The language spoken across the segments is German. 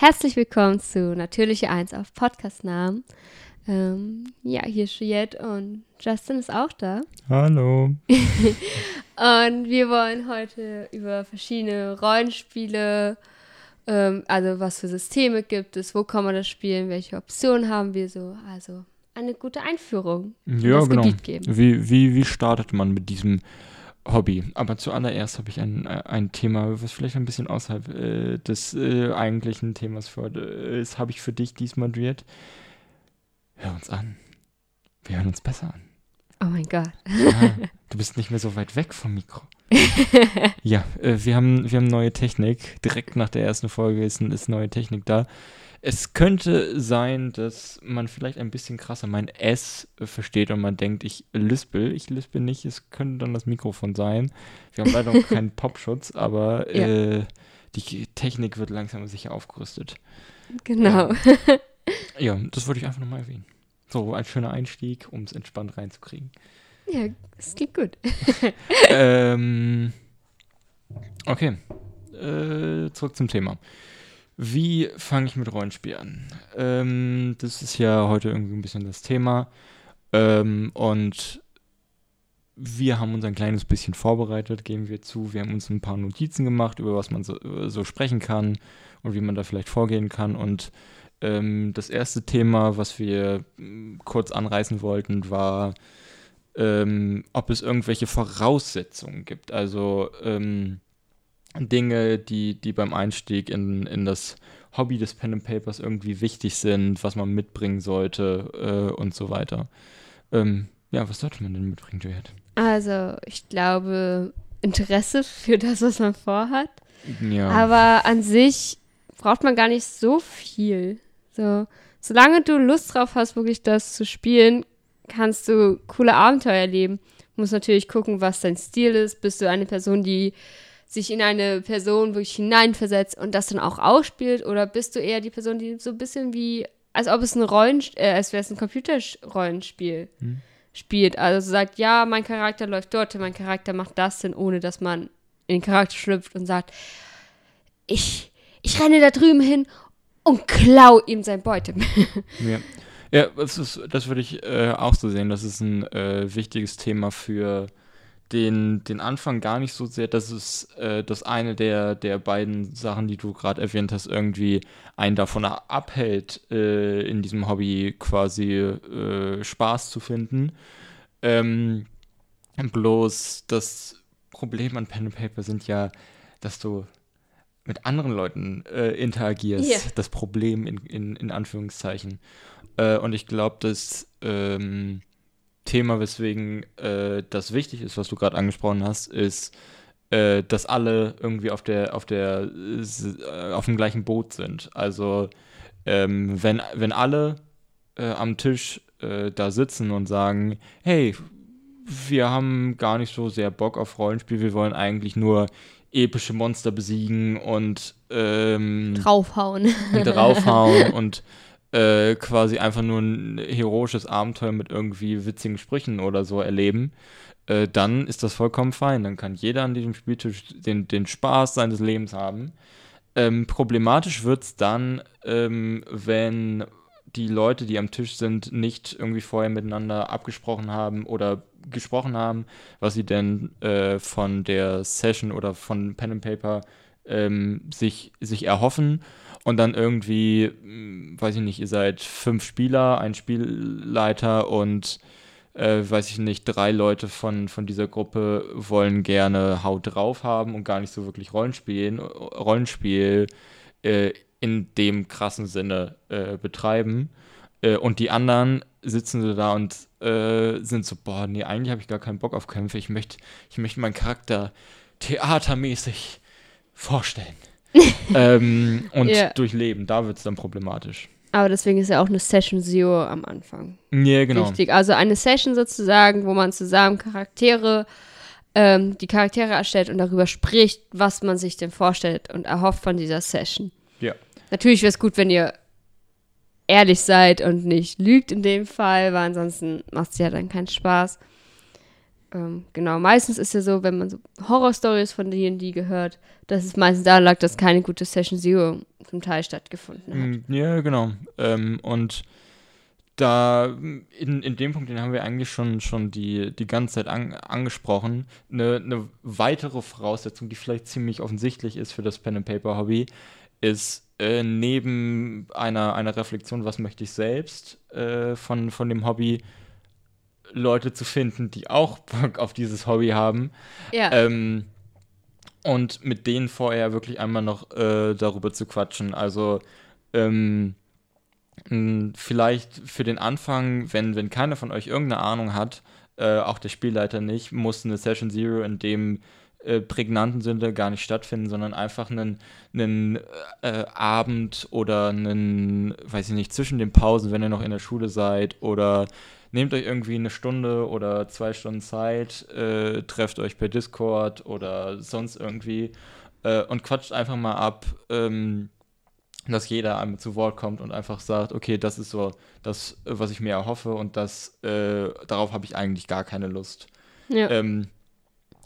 Herzlich willkommen zu Natürliche Eins auf Podcastnamen. Ähm, ja, hier ist Juliette und Justin ist auch da. Hallo. und wir wollen heute über verschiedene Rollenspiele, ähm, also was für Systeme gibt es, wo kann man das spielen, welche Optionen haben wir so. Also eine gute Einführung in ja, das genau. Gebiet geben. Wie, wie, wie startet man mit diesem Hobby. Aber zuallererst habe ich ein, ein Thema, was vielleicht ein bisschen außerhalb äh, des äh, eigentlichen Themas für heute ist, habe ich für dich diesmal duett. Hör uns an. Wir hören uns besser an. Oh mein Gott. Ja, du bist nicht mehr so weit weg vom Mikro. ja, äh, wir, haben, wir haben neue Technik. Direkt nach der ersten Folge ist, ist neue Technik da. Es könnte sein, dass man vielleicht ein bisschen krasser mein S versteht und man denkt, ich lispel. Ich lispel nicht, es könnte dann das Mikrofon sein. Wir haben leider noch keinen Popschutz, aber ja. äh, die Technik wird langsam sicher aufgerüstet. Genau. Ja, ja das wollte ich einfach nochmal erwähnen. So, ein schöner Einstieg, um es entspannt reinzukriegen. Ja, das klingt gut. ähm, okay, äh, zurück zum Thema. Wie fange ich mit Rollenspiel an? Ähm, das ist ja heute irgendwie ein bisschen das Thema. Ähm, und wir haben uns ein kleines bisschen vorbereitet, geben wir zu. Wir haben uns ein paar Notizen gemacht, über was man so, so sprechen kann und wie man da vielleicht vorgehen kann. Und ähm, das erste Thema, was wir hm, kurz anreißen wollten, war, ähm, ob es irgendwelche Voraussetzungen gibt. Also, ähm, Dinge, die, die beim Einstieg in, in das Hobby des Pen and Papers irgendwie wichtig sind, was man mitbringen sollte äh, und so weiter. Ähm, ja, was sollte man denn mitbringen, Juliette? Also, ich glaube, Interesse für das, was man vorhat. Ja. Aber an sich braucht man gar nicht so viel. So, solange du Lust drauf hast, wirklich das zu spielen, kannst du coole Abenteuer erleben. Du musst natürlich gucken, was dein Stil ist. Bist du eine Person, die sich in eine Person wirklich hineinversetzt und das dann auch ausspielt? Oder bist du eher die Person, die so ein bisschen wie, als ob es ein Rollen, äh, als wäre es ein Computerrollenspiel hm. spielt? Also sagt, ja, mein Charakter läuft dort, mein Charakter macht das denn, ohne dass man in den Charakter schlüpft und sagt, ich, ich renne da drüben hin und klau ihm sein Beute. ja. Ja, das, ist, das würde ich äh, auch so sehen. Das ist ein äh, wichtiges Thema für den, den Anfang gar nicht so sehr, dass es äh, das eine der, der beiden Sachen, die du gerade erwähnt hast, irgendwie einen davon abhält, äh, in diesem Hobby quasi äh, Spaß zu finden. Ähm, bloß das Problem an Pen and Paper sind ja, dass du mit anderen Leuten äh, interagierst. Yeah. Das Problem in, in, in Anführungszeichen. Äh, und ich glaube, dass ähm, Thema, weswegen äh, das wichtig ist, was du gerade angesprochen hast, ist, äh, dass alle irgendwie auf der, auf der, äh, auf dem gleichen Boot sind. Also ähm, wenn, wenn alle äh, am Tisch äh, da sitzen und sagen, hey, wir haben gar nicht so sehr Bock auf Rollenspiel, wir wollen eigentlich nur epische Monster besiegen und ähm, draufhauen. draufhauen und äh, quasi einfach nur ein heroisches Abenteuer mit irgendwie witzigen Sprüchen oder so erleben, äh, dann ist das vollkommen fein. Dann kann jeder an diesem Spieltisch den, den Spaß seines Lebens haben. Ähm, problematisch wird es dann, ähm, wenn die Leute, die am Tisch sind, nicht irgendwie vorher miteinander abgesprochen haben oder gesprochen haben, was sie denn äh, von der Session oder von Pen and Paper ähm, sich, sich erhoffen und dann irgendwie, hm, weiß ich nicht, ihr seid fünf Spieler, ein Spielleiter und äh, weiß ich nicht, drei Leute von, von dieser Gruppe wollen gerne Haut drauf haben und gar nicht so wirklich Rollenspiel, Rollenspiel äh, in dem krassen Sinne äh, betreiben. Äh, und die anderen sitzen so da und äh, sind so, boah, nee, eigentlich habe ich gar keinen Bock auf Kämpfe. Ich möchte ich möcht meinen Charakter theatermäßig vorstellen. ähm, und yeah. durchleben. Da wird es dann problematisch. Aber deswegen ist ja auch eine Session Zero am Anfang. Ja, genau. Wichtig. Also eine Session sozusagen, wo man zusammen Charaktere, ähm, die Charaktere erstellt und darüber spricht, was man sich denn vorstellt und erhofft von dieser Session. Ja. Natürlich wäre es gut, wenn ihr ehrlich seid und nicht lügt in dem Fall, weil ansonsten macht es ja dann keinen Spaß. Ähm, genau, meistens ist ja so, wenn man so Horror-Stories von D&D gehört, dass es meistens daran lag, dass keine gute Session Zero zum Teil stattgefunden hat. Mm, Ja, genau. Ähm, und da, in, in dem Punkt, den haben wir eigentlich schon, schon die, die ganze Zeit an, angesprochen. Eine, eine weitere Voraussetzung, die vielleicht ziemlich offensichtlich ist für das Pen-and-Paper-Hobby, ist äh, neben einer, einer Reflexion, was möchte ich selbst äh, von, von dem Hobby, Leute zu finden, die auch Bock auf dieses Hobby haben. Ja, Ähm, und mit denen vorher wirklich einmal noch äh, darüber zu quatschen. Also ähm, vielleicht für den Anfang, wenn, wenn keiner von euch irgendeine Ahnung hat, äh, auch der Spielleiter nicht, muss eine Session Zero in dem äh, prägnanten Sinne gar nicht stattfinden, sondern einfach einen, einen äh, Abend oder einen, weiß ich nicht, zwischen den Pausen, wenn ihr noch in der Schule seid oder nehmt euch irgendwie eine Stunde oder zwei Stunden Zeit, äh, trefft euch per Discord oder sonst irgendwie äh, und quatscht einfach mal ab, ähm, dass jeder einmal zu Wort kommt und einfach sagt, okay, das ist so das, was ich mir erhoffe und das, äh, darauf habe ich eigentlich gar keine Lust. ja. Ähm,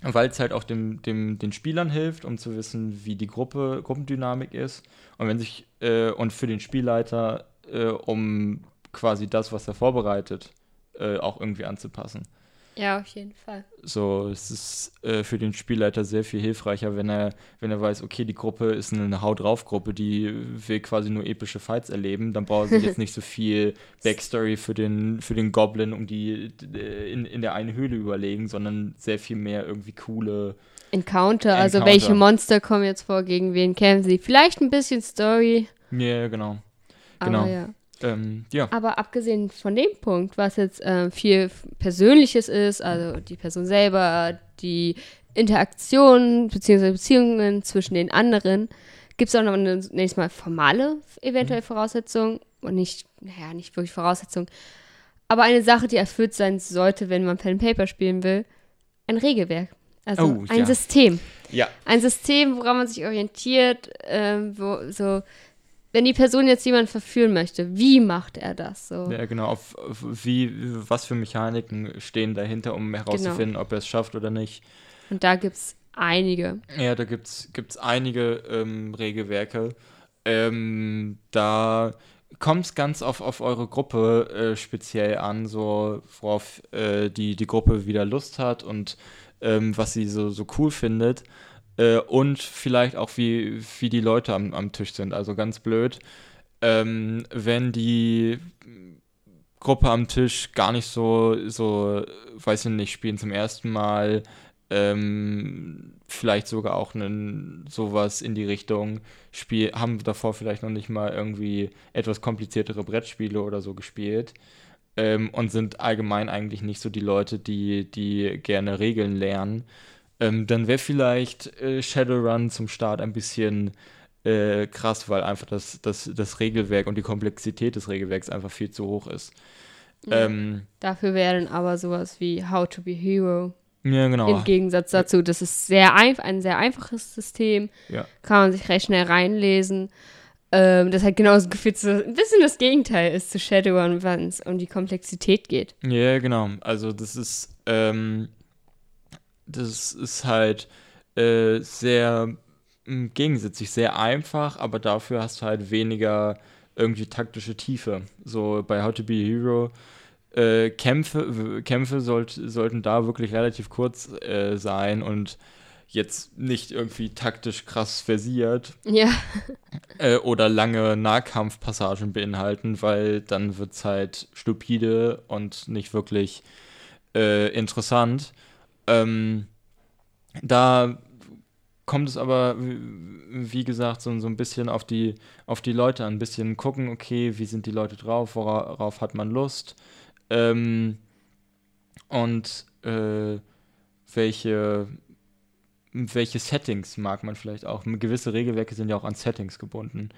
weil es halt auch dem, dem, den Spielern hilft, um zu wissen, wie die Gruppe, Gruppendynamik ist. Und wenn sich, äh, und für den Spielleiter, äh, um quasi das, was er vorbereitet, äh, auch irgendwie anzupassen. Ja, auf jeden Fall. So, es ist äh, für den Spielleiter sehr viel hilfreicher, wenn er, wenn er weiß, okay, die Gruppe ist eine Haut drauf Gruppe, die will quasi nur epische Fights erleben, dann braucht sie jetzt nicht so viel Backstory für den, für den Goblin, um die äh, in, in der einen Höhle überlegen, sondern sehr viel mehr irgendwie coole. Encounter, also Encounter. welche Monster kommen jetzt vor, gegen wen kämpfen sie? Vielleicht ein bisschen Story, Ja, genau. aber Genau. ja. Ähm, ja. Aber abgesehen von dem Punkt, was jetzt ähm, viel Persönliches ist, also die Person selber, die Interaktion bzw. Beziehungen zwischen den anderen, gibt es auch noch eine nächstes Mal formale eventuell Voraussetzung und nicht, naja, nicht wirklich Voraussetzung, aber eine Sache, die erfüllt sein sollte, wenn man Pen and Paper spielen will, ein Regelwerk. Also Oh, ein ja. System. Ja. Ein System, woran man sich orientiert, ähm, wo so, wenn die Person jetzt jemanden verführen möchte, wie macht er das? So. Ja, genau. Auf, auf wie, was für Mechaniken stehen dahinter, um herauszufinden, ob er es schafft oder nicht. Und da gibt es einige. Ja, da gibt es einige ähm, Regelwerke. Ähm, da kommt es ganz auf, auf eure Gruppe äh, speziell an, so worauf äh, die, die Gruppe wieder Lust hat und ähm, was sie so, so cool findet. Äh, und vielleicht auch, wie, wie die Leute am, am Tisch sind. Also ganz blöd, ähm, wenn die Gruppe am Tisch gar nicht so, so, weiß ich nicht, spielen zum ersten Mal, ähm, vielleicht sogar auch einen, sowas in die Richtung, Spiel, haben davor vielleicht noch nicht mal irgendwie etwas kompliziertere Brettspiele oder so gespielt ähm, und sind allgemein eigentlich nicht so die Leute, die, die gerne Regeln lernen. Ähm, dann wäre vielleicht äh, Shadowrun zum Start ein bisschen äh, krass, weil einfach das, das, das Regelwerk und die Komplexität des Regelwerks einfach viel zu hoch ist. Ja. Ähm, Dafür wäre dann aber sowas wie How to be Hero. ja, genau. Im Gegensatz dazu, das ist sehr einf ein sehr einfaches System. Ja. Kann man sich recht schnell reinlesen. Ähm, das hat genauso gefühlt so ein bisschen das Gegenteil ist zu Shadowrun, wenn es um die Komplexität geht. Ja, genau. Also das ist, ähm, das ist halt äh, sehr mh, gegensätzlich, sehr einfach, aber dafür hast du halt weniger irgendwie taktische Tiefe. So bei How to Be a Hero äh, Kämpfe, Kämpfe sollt, sollten da wirklich relativ kurz äh, sein und jetzt nicht irgendwie taktisch krass versiert Ja, äh, oder lange Nahkampfpassagen beinhalten, weil dann wird es halt stupide und nicht wirklich äh, interessant. Ähm, da kommt es aber, wie gesagt, so, so ein bisschen auf die, auf die Leute an. Ein bisschen gucken, okay, wie sind die Leute drauf, worauf hat man Lust ähm, und äh, welche, welche Settings mag man vielleicht auch. Gewisse Regelwerke sind ja auch an Settings gebunden.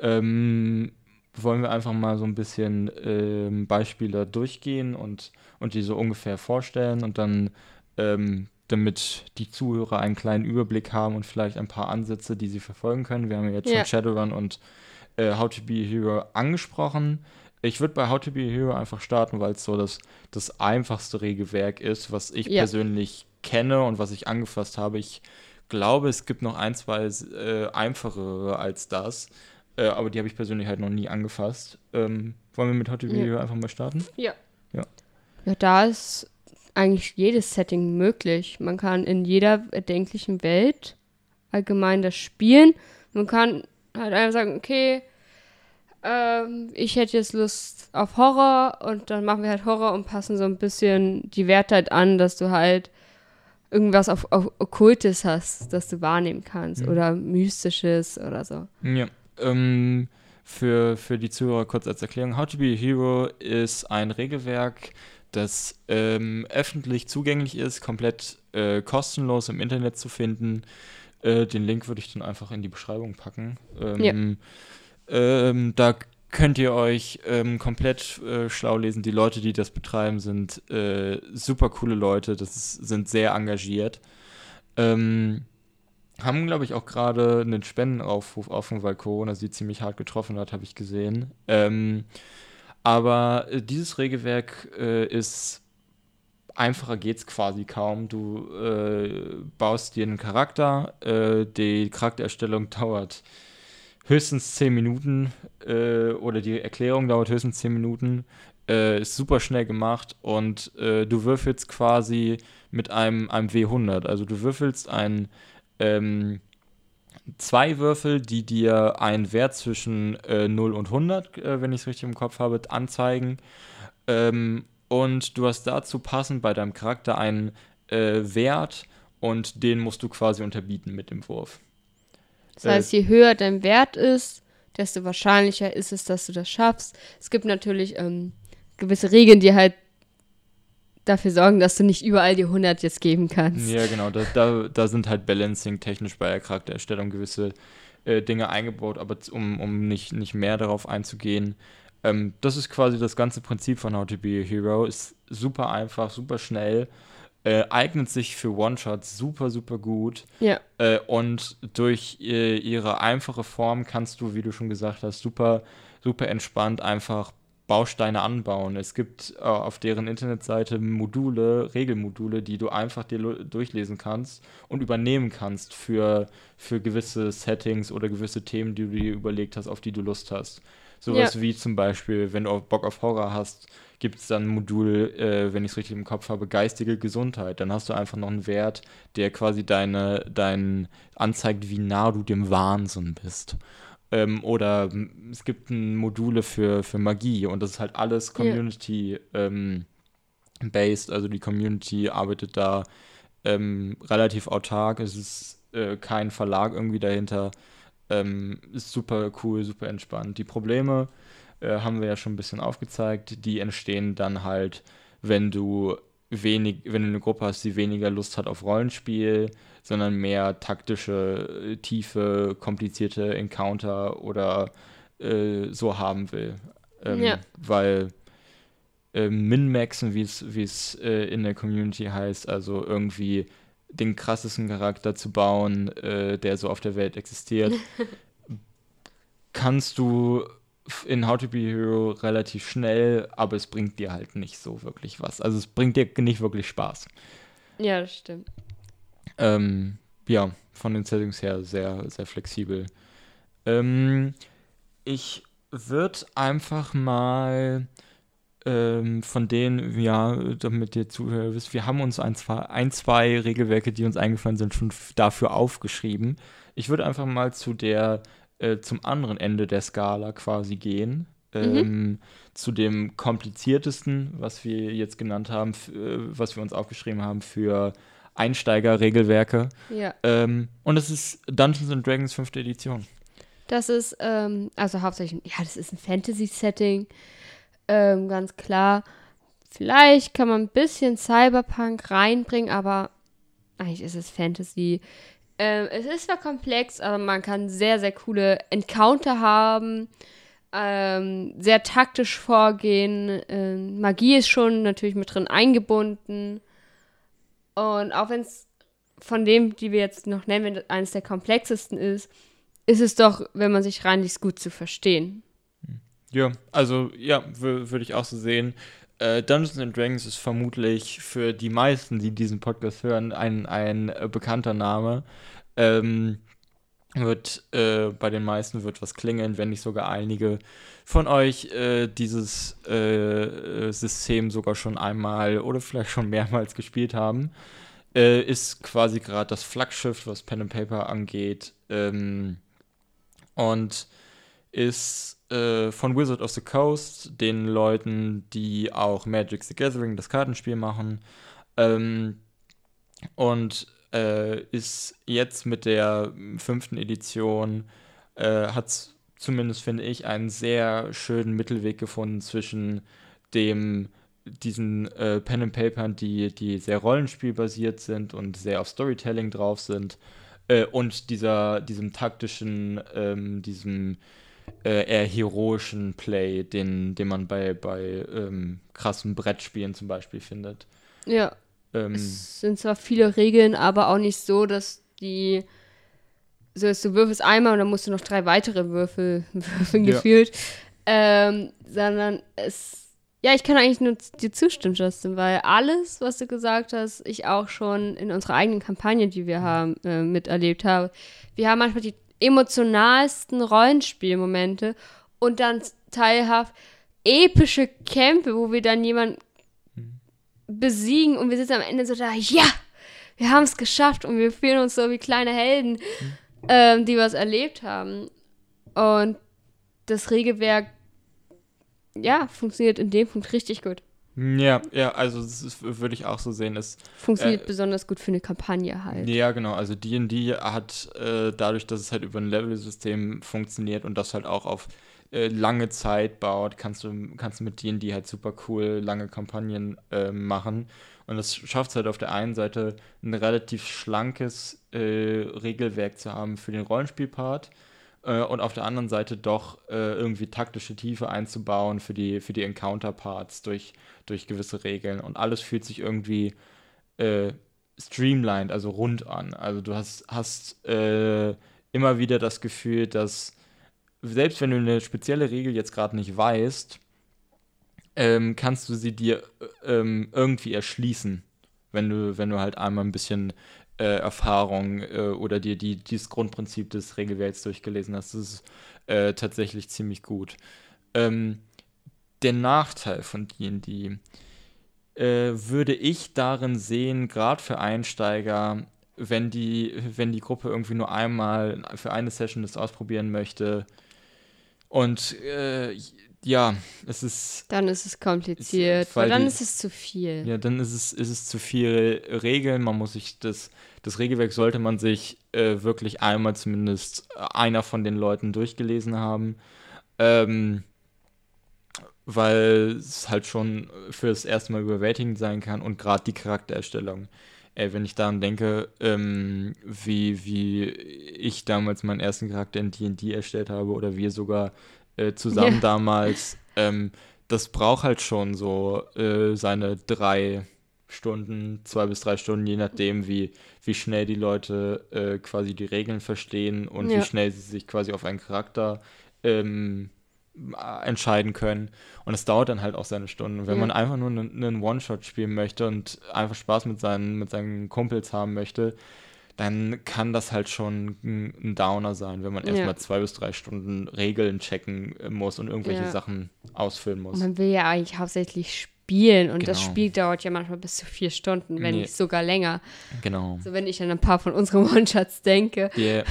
Ähm, wollen wir einfach mal so ein bisschen ähm, Beispiele durchgehen und, und die so ungefähr vorstellen und dann, ähm, damit die Zuhörer einen kleinen Überblick haben und vielleicht ein paar Ansätze, die sie verfolgen können. Wir haben ja jetzt Ja. schon Shadowrun und äh, How to Be a Hero angesprochen. Ich würde bei How to Be a Hero einfach starten, weil es so das, das einfachste Regelwerk ist, was ich Ja. persönlich kenne und was ich angefasst habe. Ich glaube, es gibt noch ein, zwei äh, einfachere als das, äh, aber die habe ich persönlich halt noch nie angefasst. Ähm, wollen wir mit How to Be a Ja. Hero einfach mal starten? Ja. Ja. Ja, da ist eigentlich jedes Setting möglich. Man kann in jeder erdenklichen Welt allgemein das spielen. Man kann halt einfach sagen, okay, ähm, ich hätte jetzt Lust auf Horror und dann machen wir halt Horror und passen so ein bisschen die Werte halt an, dass du halt irgendwas auf, auf Okkultes hast, das du wahrnehmen kannst Mhm. oder Mystisches oder so. Ja. Ähm, für, für die Zuhörer kurz als Erklärung: How to Be a Hero ist ein Regelwerk, das ähm, öffentlich zugänglich ist, komplett äh, kostenlos im Internet zu finden. Äh, den Link würde ich dann einfach in die Beschreibung packen. Ähm, ähm, da könnt ihr euch ähm, komplett äh, schlau lesen. Die Leute, die das betreiben, sind äh, super coole Leute, das ist, sind sehr engagiert. Ähm, haben, glaube ich, auch gerade einen Spendenaufruf offen, weil Corona sie ziemlich hart getroffen hat, habe ich gesehen. Aber äh, dieses Regelwerk äh, ist einfacher geht's quasi kaum. Du äh, baust dir einen Charakter, äh, die Charaktererstellung dauert höchstens 10 Minuten äh, oder die Erklärung dauert höchstens 10 Minuten. Äh, ist super schnell gemacht und du würfelst quasi mit einem, einem W100. Also du würfelst ein ähm, zwei Würfel, die dir einen Wert zwischen äh, 0 und 100, äh, wenn ich es richtig im Kopf habe, anzeigen. Ähm, und du hast dazu passend bei deinem Charakter einen äh, Wert und den musst du quasi unterbieten mit dem Wurf. Das heißt, je höher dein Wert ist, desto wahrscheinlicher ist es, dass du das schaffst. Es gibt natürlich ähm, gewisse Regeln, die halt dafür sorgen, dass du nicht überall die 100 jetzt geben kannst. Ja, genau. Da, da, da sind halt Balancing-technisch bei der Charaktererstellung gewisse äh, Dinge eingebaut, aber um, um nicht, nicht mehr darauf einzugehen. Ähm, das ist quasi das ganze Prinzip von How to Be a Hero. Ist super einfach, super schnell, äh, eignet sich für One-Shots super, super gut. Ja, Äh, und durch äh, ihre einfache Form kannst du, wie du schon gesagt hast, super, super entspannt einfach Bausteine anbauen. Es gibt äh, auf deren Internetseite Module, Regelmodule, die du einfach dir durchlesen kannst und übernehmen kannst für, für gewisse Settings oder gewisse Themen, die du dir überlegt hast, auf die du Lust hast. Sowas Ja. wie zum Beispiel, wenn du Bock auf Horror hast, gibt es dann ein Modul, äh, wenn ich es richtig im Kopf habe, geistige Gesundheit. Dann hast du einfach noch einen Wert, der quasi deine, dein anzeigt, wie nah du dem Wahnsinn bist. Ähm, oder es gibt ein Module für, für Magie und das ist halt alles Community ähm, based. Also die Community arbeitet da ähm, relativ autark. Es ist äh, kein Verlag irgendwie dahinter. Ähm, ist super cool, super entspannt. Die Probleme äh, haben wir ja schon ein bisschen aufgezeigt. Die entstehen dann halt, wenn du wenig, wenn du eine Gruppe hast, die weniger Lust hat auf Rollenspiel, sondern mehr taktische, äh, tiefe, komplizierte Encounter oder äh, so haben will. Ähm, Ja. Weil äh, Min-Maxen, wie es äh, in der Community heißt, also irgendwie den krassesten Charakter zu bauen, äh, der so auf der Welt existiert, kannst du in How to Be Hero relativ schnell, aber es bringt dir halt nicht so wirklich was. Also es bringt dir nicht wirklich Spaß. ja, das stimmt. Ähm, ja, von den Settings her sehr, sehr flexibel. Ähm, ich würde einfach mal ähm, von denen, ja, damit ihr Zuhörer wisst, wir haben uns ein zwei, ein, zwei Regelwerke, die uns eingefallen sind, schon dafür aufgeschrieben. Ich würde einfach mal zu der, äh, zum anderen Ende der Skala quasi gehen. Ähm, zu dem kompliziertesten, was wir jetzt genannt haben, äh, was wir uns aufgeschrieben haben für Einsteiger-Regelwerke. Ja. Ähm, und es ist Dungeons and Dragons 5. Edition. Das ist, ähm, also hauptsächlich, ja, das ist ein Fantasy-Setting, ähm, ganz klar. Vielleicht kann man ein bisschen Cyberpunk reinbringen, aber eigentlich ist es Fantasy. Ähm, es ist zwar komplex, aber man kann sehr, sehr coole Encounter haben, ähm, sehr taktisch vorgehen. Ähm, Magie ist schon natürlich mit drin eingebunden. Und auch wenn es von dem, die wir jetzt noch nennen, eines der komplexesten ist, ist es doch, wenn man sich reinliest, gut zu verstehen. Ja, also ja, würde ich auch so sehen. Äh, Dungeons and Dragons ist vermutlich für die meisten, die diesen Podcast hören, ein, ein äh, bekannter Name. Ähm, wird äh, bei den meisten wird was klingeln, wenn nicht sogar einige von euch äh, dieses äh, System sogar schon einmal oder vielleicht schon mehrmals gespielt haben. Äh, ist quasi gerade das Flaggschiff, was Pen and Paper angeht. Ähm, und ist äh, von Wizard of the Coast, den Leuten, die auch Magic the Gathering, das Kartenspiel machen. Ähm, und äh, ist jetzt mit der fünften Edition, äh, hat zumindest, finde ich, einen sehr schönen Mittelweg gefunden zwischen dem diesen äh, Pen and Papern, die, die sehr rollenspielbasiert sind und sehr auf Storytelling drauf sind, äh, und dieser, diesem taktischen, ähm, diesem äh, eher heroischen Play, den, den man bei, bei ähm, krassen Brettspielen zum Beispiel findet. Ja. Ähm, es sind zwar viele Regeln, aber auch nicht so, dass die so ist, du würfelst einmal und dann musst du noch drei weitere Würfel würfeln ja. gefühlt. Ähm, sondern es ja, ich kann eigentlich nur dir zustimmen, Justin, weil alles, was du gesagt hast, ich auch schon in unserer eigenen Kampagne, die wir haben, äh, miterlebt habe. Wir haben manchmal die emotionalsten Rollenspielmomente und dann teilhaft epische Kämpfe, wo wir dann jemanden besiegen und wir sitzen am Ende so da, ja, wir haben es geschafft und wir fühlen uns so wie kleine Helden, ähm, die was erlebt haben. Und das Regelwerk, ja, funktioniert in dem Punkt richtig gut. Ja, ja, also das würde ich auch so sehen. Es funktioniert äh, besonders gut für eine Kampagne halt. Ja, genau. Also D&D hat äh, dadurch, dass es halt über ein Level-System funktioniert und das halt auch auf äh, lange Zeit baut, kannst du, kannst du mit D&D halt super cool lange Kampagnen äh, machen. Und das schafft es halt auf der einen Seite ein relativ schlankes äh, Regelwerk zu haben für den Rollenspielpart äh, und auf der anderen Seite doch äh, irgendwie taktische Tiefe einzubauen für die, für die Encounter-Parts durch, durch gewisse Regeln. Und alles fühlt sich irgendwie streamlined, also rund an. Also du hast, hast immer wieder das Gefühl, dass selbst wenn du eine spezielle Regel jetzt gerade nicht weißt, ähm, kannst du sie dir äh, ähm, irgendwie erschließen, wenn du, wenn du halt einmal ein bisschen äh, Erfahrung äh, oder dir die, dieses Grundprinzip des Regelwerks durchgelesen hast. Das ist äh, tatsächlich ziemlich gut. Ähm, der Nachteil von D&D äh, würde ich darin sehen, gerade für Einsteiger, wenn die, wenn die Gruppe irgendwie nur einmal für eine Session das ausprobieren möchte, und äh, ja, es ist. Dann ist es kompliziert, weil, dann die, ist es zu viel. Ja, dann ist es, ist es zu viel Regeln. Man muss sich das, das Regelwerk sollte man sich äh, wirklich einmal zumindest einer von den Leuten durchgelesen haben. Ähm, weil es halt schon für das erste Mal überwältigend sein kann und gerade die Charaktererstellung. Ey, wenn ich daran denke, ähm, wie, wie ich damals meinen ersten Charakter in D&D erstellt habe oder wir sogar äh, zusammen ja. damals, ähm, das braucht halt schon so äh, seine drei Stunden, zwei bis drei Stunden, je nachdem, wie, wie schnell die Leute äh, quasi die Regeln verstehen und ja. wie schnell sie sich quasi auf einen Charakter ähm, entscheiden können. Und es dauert dann halt auch seine Stunden. Wenn ja. man einfach nur einen, einen One-Shot spielen möchte und einfach Spaß mit seinen, mit seinen Kumpels haben möchte, dann kann das halt schon ein, Downer sein, wenn man erstmal ja. zwei bis drei Stunden Regeln checken muss und irgendwelche ja. Sachen ausfüllen muss. Man will ja eigentlich hauptsächlich spielen und genau. das Spiel dauert ja manchmal bis zu vier Stunden, wenn nee. nicht sogar länger. Genau. So wenn ich an ein paar von unseren One-Shots denke. Ja, yeah.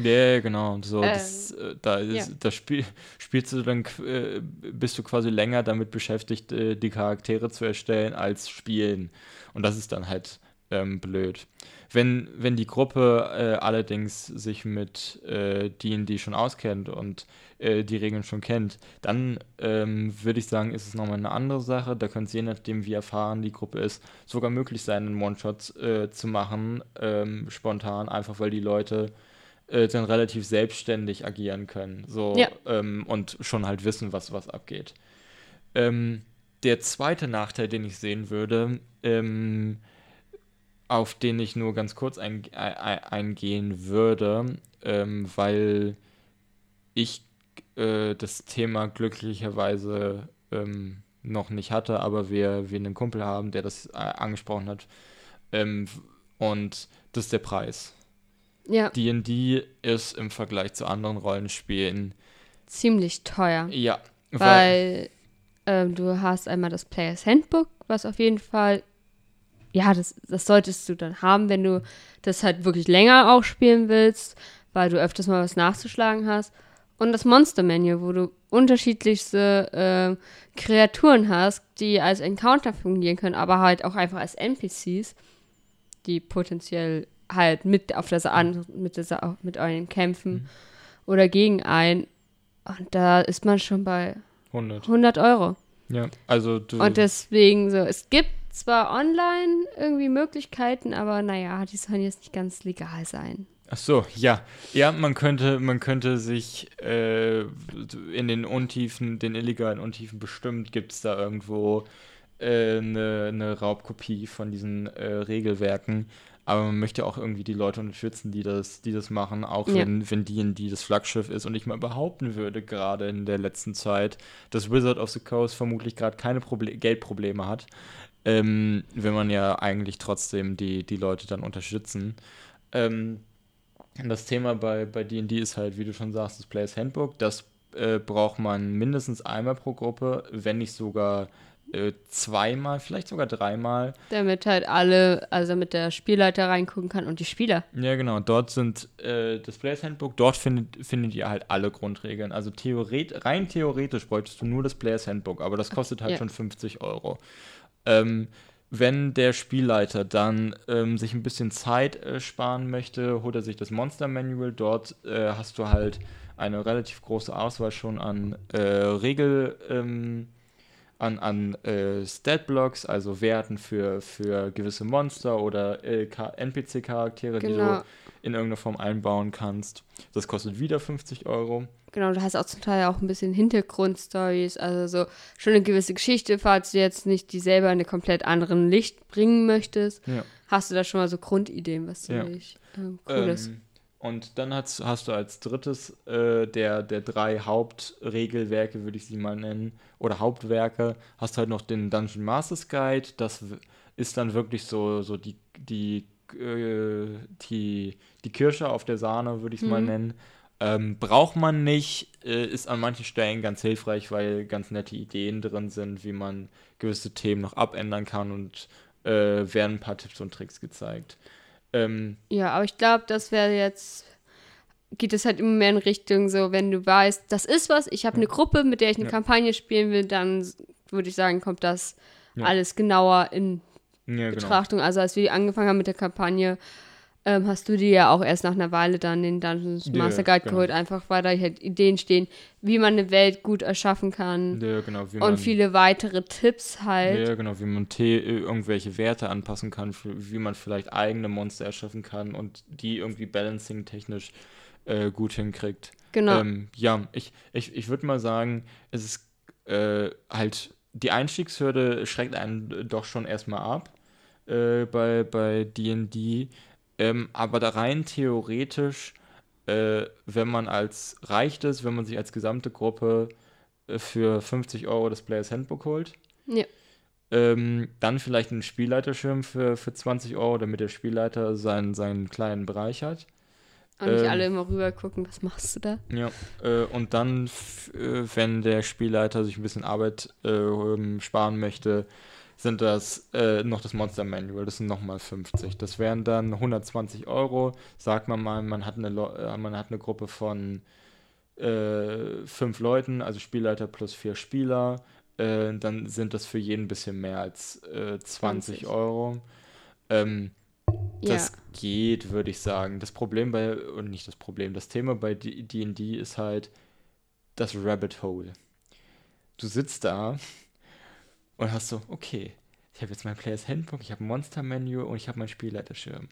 yeah, genau. So, ähm, das, äh, da ist, ja. das Spiel spielst du dann, äh, bist du quasi länger damit beschäftigt, äh, die Charaktere zu erstellen, als spielen. Und das ist dann halt ähm, blöd. Wenn, wenn die Gruppe äh, allerdings sich mit äh, D&D schon auskennt und äh, die Regeln schon kennt, dann ähm, würde ich sagen, ist es nochmal eine andere Sache. Da könnte es je nachdem, wie erfahren die Gruppe ist, sogar möglich sein, einen One-Shot äh, zu machen, ähm, spontan, einfach weil die Leute äh, dann relativ selbstständig agieren können so, ja. ähm, und schon halt wissen, was, was abgeht. Ähm, der zweite Nachteil, den ich sehen würde, ähm, auf den ich nur ganz kurz ein, ein, eingehen würde, ähm, weil ich äh, das Thema glücklicherweise ähm, noch nicht hatte, aber wir, wir einen Kumpel haben, der das äh, angesprochen hat. Ähm, und das ist der Preis. Ja. D&D ist im Vergleich zu anderen Rollenspielen ziemlich teuer. Ja. Weil ähm, du hast einmal das Players Handbook, was auf jeden Fall, ja, das, das solltest du dann haben, wenn du das halt wirklich länger auch spielen willst, weil du öfters mal was nachzuschlagen hast. Und das Monster-Menü, wo du unterschiedlichste äh, Kreaturen hast, die als Encounter fungieren können, aber halt auch einfach als NPCs, die potenziell halt mit auf der Sa mit, der mit euren Kämpfen mhm. oder gegen ein. Und da ist man schon bei 100, 100 Euro. Ja, also. Und deswegen so, es gibt zwar online irgendwie Möglichkeiten, aber naja, die sollen jetzt nicht ganz legal sein. Ach so, ja. Ja, man könnte, man könnte sich äh, in den Untiefen, den illegalen Untiefen bestimmt, gibt es da irgendwo eine äh, ne, ne Raubkopie von diesen äh, Regelwerken. Aber man möchte auch irgendwie die Leute unterstützen, die das, die das machen, auch ja. wenn, wenn die das Flaggschiff ist. Und ich mal behaupten würde, gerade in der letzten Zeit, dass Wizard of the Coast vermutlich gerade keine Proble Geldprobleme hat. Ähm, wenn man ja eigentlich trotzdem die, die Leute dann unterstützen. Ähm, das Thema bei D&D bei ist halt, wie du schon sagst, das Players Handbook. Das äh, braucht man mindestens einmal pro Gruppe, wenn nicht sogar äh, zweimal, vielleicht sogar dreimal. Damit halt alle, also damit der Spielleiter reingucken kann und die Spieler. Ja, genau. Dort sind äh, das Players Handbook, dort findet, findet ihr halt alle Grundregeln. Also theoret rein theoretisch bräuchtest du nur das Players Handbook, aber das kostet halt ja. schon 50 Euro. Ähm, wenn der Spielleiter dann ähm, sich ein bisschen Zeit äh, sparen möchte, holt er sich das Monster Manual. Dort äh, hast du halt eine relativ große Auswahl schon an äh, Regel. Ähm, an, an äh, Stat-Blocks, also Werten für, für gewisse Monster oder äh, NPC-Charaktere, genau. die du in irgendeiner Form einbauen kannst. Das kostet wieder 50 Euro. Genau, du hast auch zum Teil auch ein bisschen Hintergrundstories, also so schon eine gewisse Geschichte, falls du jetzt nicht die selber in eine komplett anderen Licht bringen möchtest, ja. hast du da schon mal so Grundideen, was ziemlich ja. äh, cool ähm, ist. Und dann hast, hast du als drittes äh, der, der drei Hauptregelwerke, würde ich sie mal nennen, oder Hauptwerke, hast halt noch den Dungeon Masters Guide. Das ist dann wirklich so, so die, die, äh, die, die Kirsche auf der Sahne, würde ich es mhm. mal nennen. Ähm, braucht man nicht, äh, ist an manchen Stellen ganz hilfreich, weil ganz nette Ideen drin sind, wie man gewisse Themen noch abändern kann und äh, werden ein paar Tipps und Tricks gezeigt. Ähm, ja, aber ich glaube, das wäre jetzt, geht es halt immer mehr in Richtung so, wenn du weißt, das ist was, ich habe eine Gruppe, mit der ich eine ja. Kampagne spielen will, dann würde ich sagen, kommt das ja. alles genauer in genau. Betrachtung. Genau. Also als wir angefangen haben mit der Kampagne, ähm, hast du dir ja auch erst nach einer Weile dann den Dungeons Master Guide genau. geholt, einfach weil da halt Ideen stehen, wie man eine Welt gut erschaffen kann. Ja, genau. und man, viele weitere Tipps halt. Ja, genau, wie man irgendwelche Werte anpassen kann, wie man vielleicht eigene Monster erschaffen kann und die irgendwie balancing-technisch äh, gut hinkriegt. Genau. Ähm, ja, ich, ich, ich würde mal sagen, es ist äh, halt, die Einstiegshürde schreckt einen doch schon erstmal ab äh, bei D&D. Ähm, aber da rein theoretisch, äh, wenn man als reicht es, wenn man sich als gesamte Gruppe äh, für 50 Euro das Players Handbook holt. Ja. Ähm, dann vielleicht einen Spielleiterschirm für, für 20 Euro, damit der Spielleiter seinen, seinen kleinen Bereich hat. Und nicht ähm, alle immer rüber gucken, was machst du da? Ja, äh, und dann, äh, wenn der Spielleiter sich ein bisschen Arbeit äh, sparen möchte, sind das äh, noch das Monster Manual, das sind nochmal 50. Das wären dann 120 Euro. Sagt man mal, man hat eine, äh, man hat eine Gruppe von äh, fünf Leuten, also Spielleiter plus vier Spieler. Äh, dann sind das für jeden ein bisschen mehr als 20, 20, Euro. Ähm, das ja. geht, würde ich sagen. Das Problem bei, und nicht das Problem, das Thema bei DD ist halt das Rabbit Hole. Du sitzt da und hast so, okay, ich habe jetzt mein Players Handbook, ich habe ein Monster-Menü und ich habe meinen Spielleiterschirm.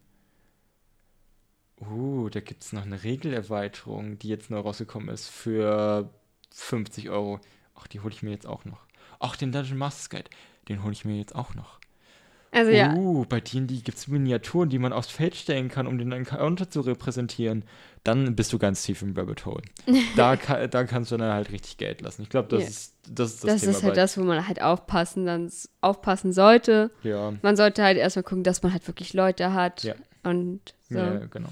Uh, da gibt es noch eine Regelerweiterung, die jetzt neu rausgekommen ist für 50 Euro. Ach, die hole ich mir jetzt auch noch. Ach, den Dungeon Masters Guide, den hole ich mir jetzt auch noch. Also ja. Uh, bei D&D gibt es Miniaturen, die man aufs Feld stellen kann, um den Encounter zu repräsentieren. Dann bist du ganz tief im Rabbit Hole. da, ka da kannst du dann halt richtig Geld lassen. Ich glaube, das, Ja. ist, das ist das, Das Thema. ist halt das, wo man halt aufpassen, dann aufpassen sollte. Ja, Man sollte halt erstmal gucken, dass man halt wirklich Leute hat. Ja. Und so. ja, genau.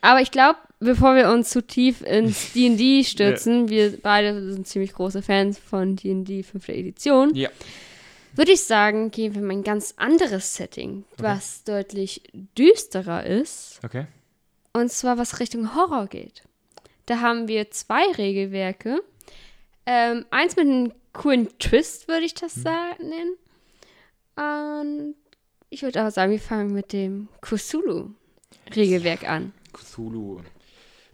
Aber ich glaube, bevor wir uns zu tief ins D&D stürzen, wir beide sind ziemlich große Fans von D&D 5. Edition, Ja. Würde ich sagen, gehen wir in ein ganz anderes Setting, was deutlich düsterer ist. Okay. Und zwar was Richtung Horror geht. Da haben wir zwei Regelwerke. Ähm, eins mit einem coolen Twist, würde ich das sagen, nennen. Und ich würde auch sagen, wir fangen mit dem Cthulhu-Regelwerk an. Cthulhu.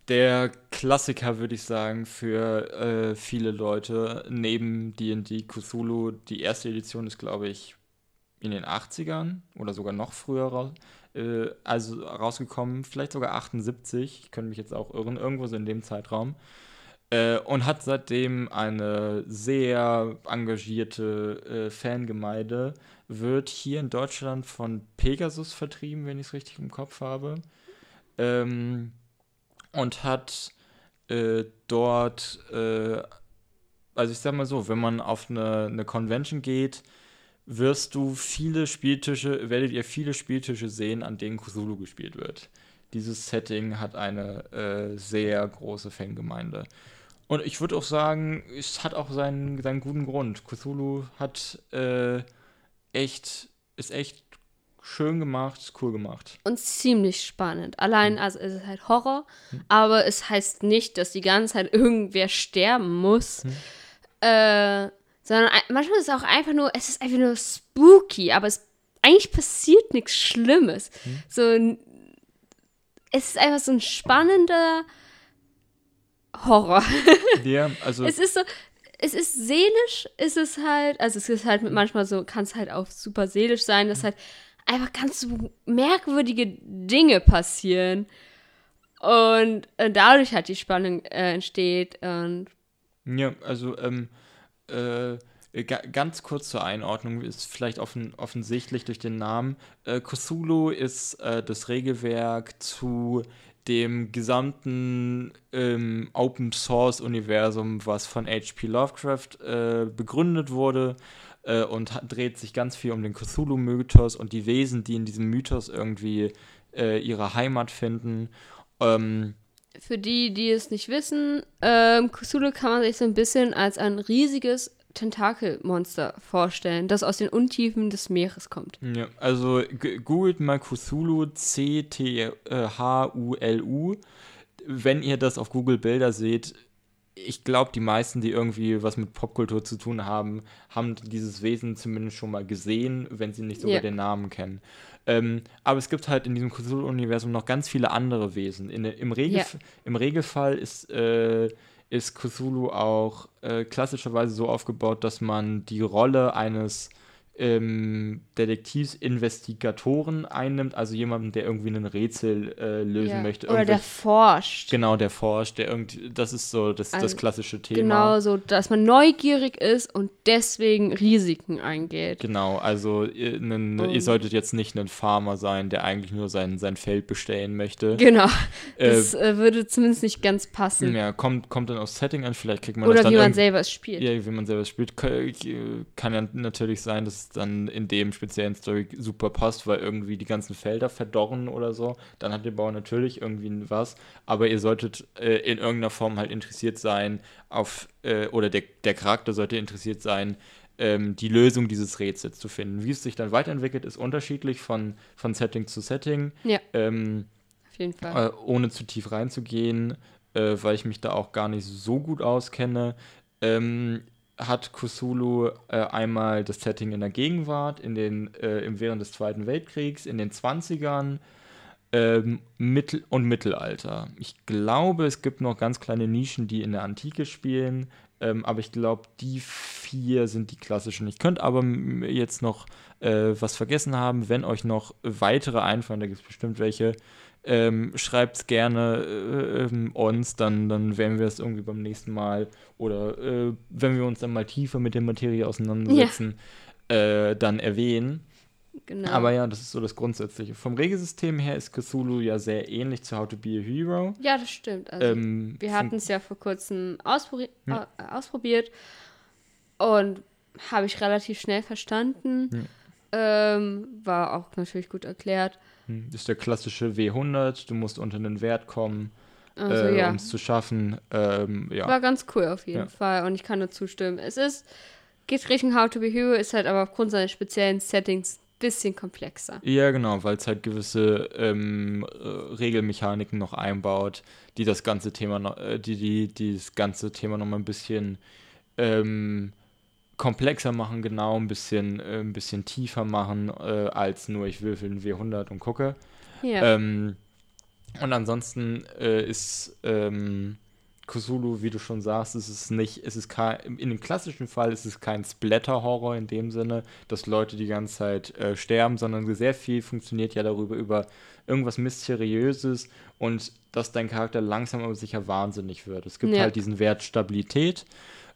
Der Klassiker, würde ich sagen, für äh, viele Leute. Neben D&D Cthulhu, die erste Edition ist, glaube ich, in den 80ern oder sogar noch früher raus, äh, also rausgekommen. Vielleicht sogar 78. Ich könnte mich jetzt auch irren. Irgendwo so in dem Zeitraum. Äh, und hat seitdem eine sehr engagierte äh, Fangemeinde. Wird hier in Deutschland von Pegasus vertrieben, wenn ich es richtig im Kopf habe. Ähm, und hat äh, dort, äh, also ich sag mal so, wenn man auf eine, eine Convention geht, wirst du viele Spieltische, werdet ihr viele Spieltische sehen, an denen Cthulhu gespielt wird. Dieses Setting hat eine äh, sehr große Fangemeinde. Und ich würde auch sagen, es hat auch seinen, seinen guten Grund. Cthulhu hat äh, echt, ist echt schön gemacht, cool gemacht. Und ziemlich spannend. Allein, also es ist halt Horror, aber es heißt nicht, dass die ganze Zeit irgendwer sterben muss. Äh, sondern manchmal ist es auch einfach nur, es ist einfach nur spooky, aber es eigentlich passiert nichts Schlimmes. So ein, es ist einfach so ein spannender Horror. Ja, also Es ist so, es ist seelisch, ist es halt, also es ist halt manchmal so, kann es halt auch super seelisch sein, dass halt einfach ganz merkwürdige Dinge passieren und äh, dadurch halt die Spannung äh, entsteht und Ja, also ähm, äh, ga ganz kurz zur Einordnung ist vielleicht offen offensichtlich durch den Namen. Äh, Cthulhu ist äh, das Regelwerk zu dem gesamten ähm, Open Source Universum, was von H.P. Lovecraft äh, begründet wurde äh, und hat, dreht sich ganz viel um den Cthulhu-Mythos und die Wesen, die in diesem Mythos irgendwie äh, ihre Heimat finden. Ähm, für die, die es nicht wissen, ähm, Cthulhu kann man sich so ein bisschen als ein riesiges Tentakelmonster vorstellen, das aus den Untiefen des Meeres kommt. Ja, also googelt mal Cthulhu, C-T-H-U-L-U. Wenn ihr das auf Google Bilder seht, ich glaube, die meisten, die irgendwie was mit Popkultur zu tun haben, haben dieses Wesen zumindest schon mal gesehen, wenn sie nicht sogar Ja. den Namen kennen. Ähm, aber es gibt halt in diesem Cthulhu-Universum noch ganz viele andere Wesen. In, im, Regel, Ja. Im Regelfall ist, äh, ist Cthulhu auch äh, klassischerweise so aufgebaut, dass man die Rolle eines ähm, Detektivs, Investigatoren einnimmt, also jemanden, der irgendwie ein Rätsel äh, lösen Ja. möchte. Oder der forscht. Genau, der forscht, der irgendwie, das ist so das, das Also, klassische Thema. Genau, so, dass man neugierig ist und deswegen Risiken eingeht. Genau, also ihr, nen, ihr Und- solltet jetzt nicht ein Farmer sein, der eigentlich nur sein, sein Feld bestellen möchte. Genau. Äh, Das äh, würde zumindest nicht ganz passen. ja, kommt, kommt dann aufs Setting an, vielleicht kriegt man Oder das dann wie man selber es spielt. Ja, wie man selber spielt, kann, kann ja natürlich sein, dass es dann in dem speziellen Story super passt, weil irgendwie die ganzen Felder verdorren oder so. Dann hat der Bauer natürlich irgendwie was, aber ihr solltet äh, in irgendeiner Form halt interessiert sein auf, äh, oder der, der Charakter sollte interessiert sein, ähm, die Lösung dieses Rätsels zu finden. Wie es sich dann weiterentwickelt, ist unterschiedlich von, von Setting zu Setting. Ja, Ähm, auf jeden Fall. äh, ohne zu tief reinzugehen, äh, weil ich mich da auch gar nicht so gut auskenne, ähm, hat Cthulhu äh, einmal das Setting in der Gegenwart, in den, äh, während des Zweiten Weltkriegs, in den 20ern ähm, Mittel und Mittelalter. Ich glaube, es gibt noch ganz kleine Nischen, die in der Antike spielen, ähm, aber ich glaube, die vier sind die klassischen. Ich könnte aber jetzt noch äh, was vergessen haben, wenn euch noch weitere einfallen, da gibt es bestimmt welche, ähm, schreibt es gerne äh, ähm, uns, dann, dann werden wir es irgendwie beim nächsten Mal oder äh, wenn wir uns dann mal tiefer mit der Materie auseinandersetzen, äh, dann erwähnen. Genau. Aber ja, das ist so das Grundsätzliche. Vom Regelsystem her ist Cthulhu ja sehr ähnlich zu How to Be a Hero. ja, das stimmt. Also, Ähm, wir hatten es ja vor kurzem ausprobi Ja. äh, ausprobiert und habe ich relativ schnell verstanden. Ähm, war auch natürlich gut erklärt. Hm, ist der klassische W100. Du musst unter einen Wert kommen, Also äh, ja, um es zu schaffen. Ähm, ja. war ganz cool auf jeden Ja. Fall und ich kann nur zustimmen. Es ist, geht Richtung How to Be Hero, ist halt aber aufgrund seines speziellen Settings ein bisschen komplexer. Ja, genau, weil es halt gewisse ähm, äh, Regelmechaniken noch einbaut, die das ganze Thema noch, äh, die, die, die das ganze Thema noch mal ein bisschen ähm, komplexer machen, genau, ein bisschen, äh, ein bisschen tiefer machen, äh, als nur ich würfel ein W100 und gucke. Ja, Ähm, und ansonsten äh, ist ähm, Cthulhu, wie du schon sagst, es ist nicht, es ist kein, in dem klassischen Fall ist es kein Splatter-Horror in dem Sinne, dass Leute die ganze Zeit äh, sterben, sondern sehr viel funktioniert ja darüber, über irgendwas Mysteriöses und dass dein Charakter langsam aber sicher wahnsinnig wird. Es gibt Ja. halt diesen Wert Stabilität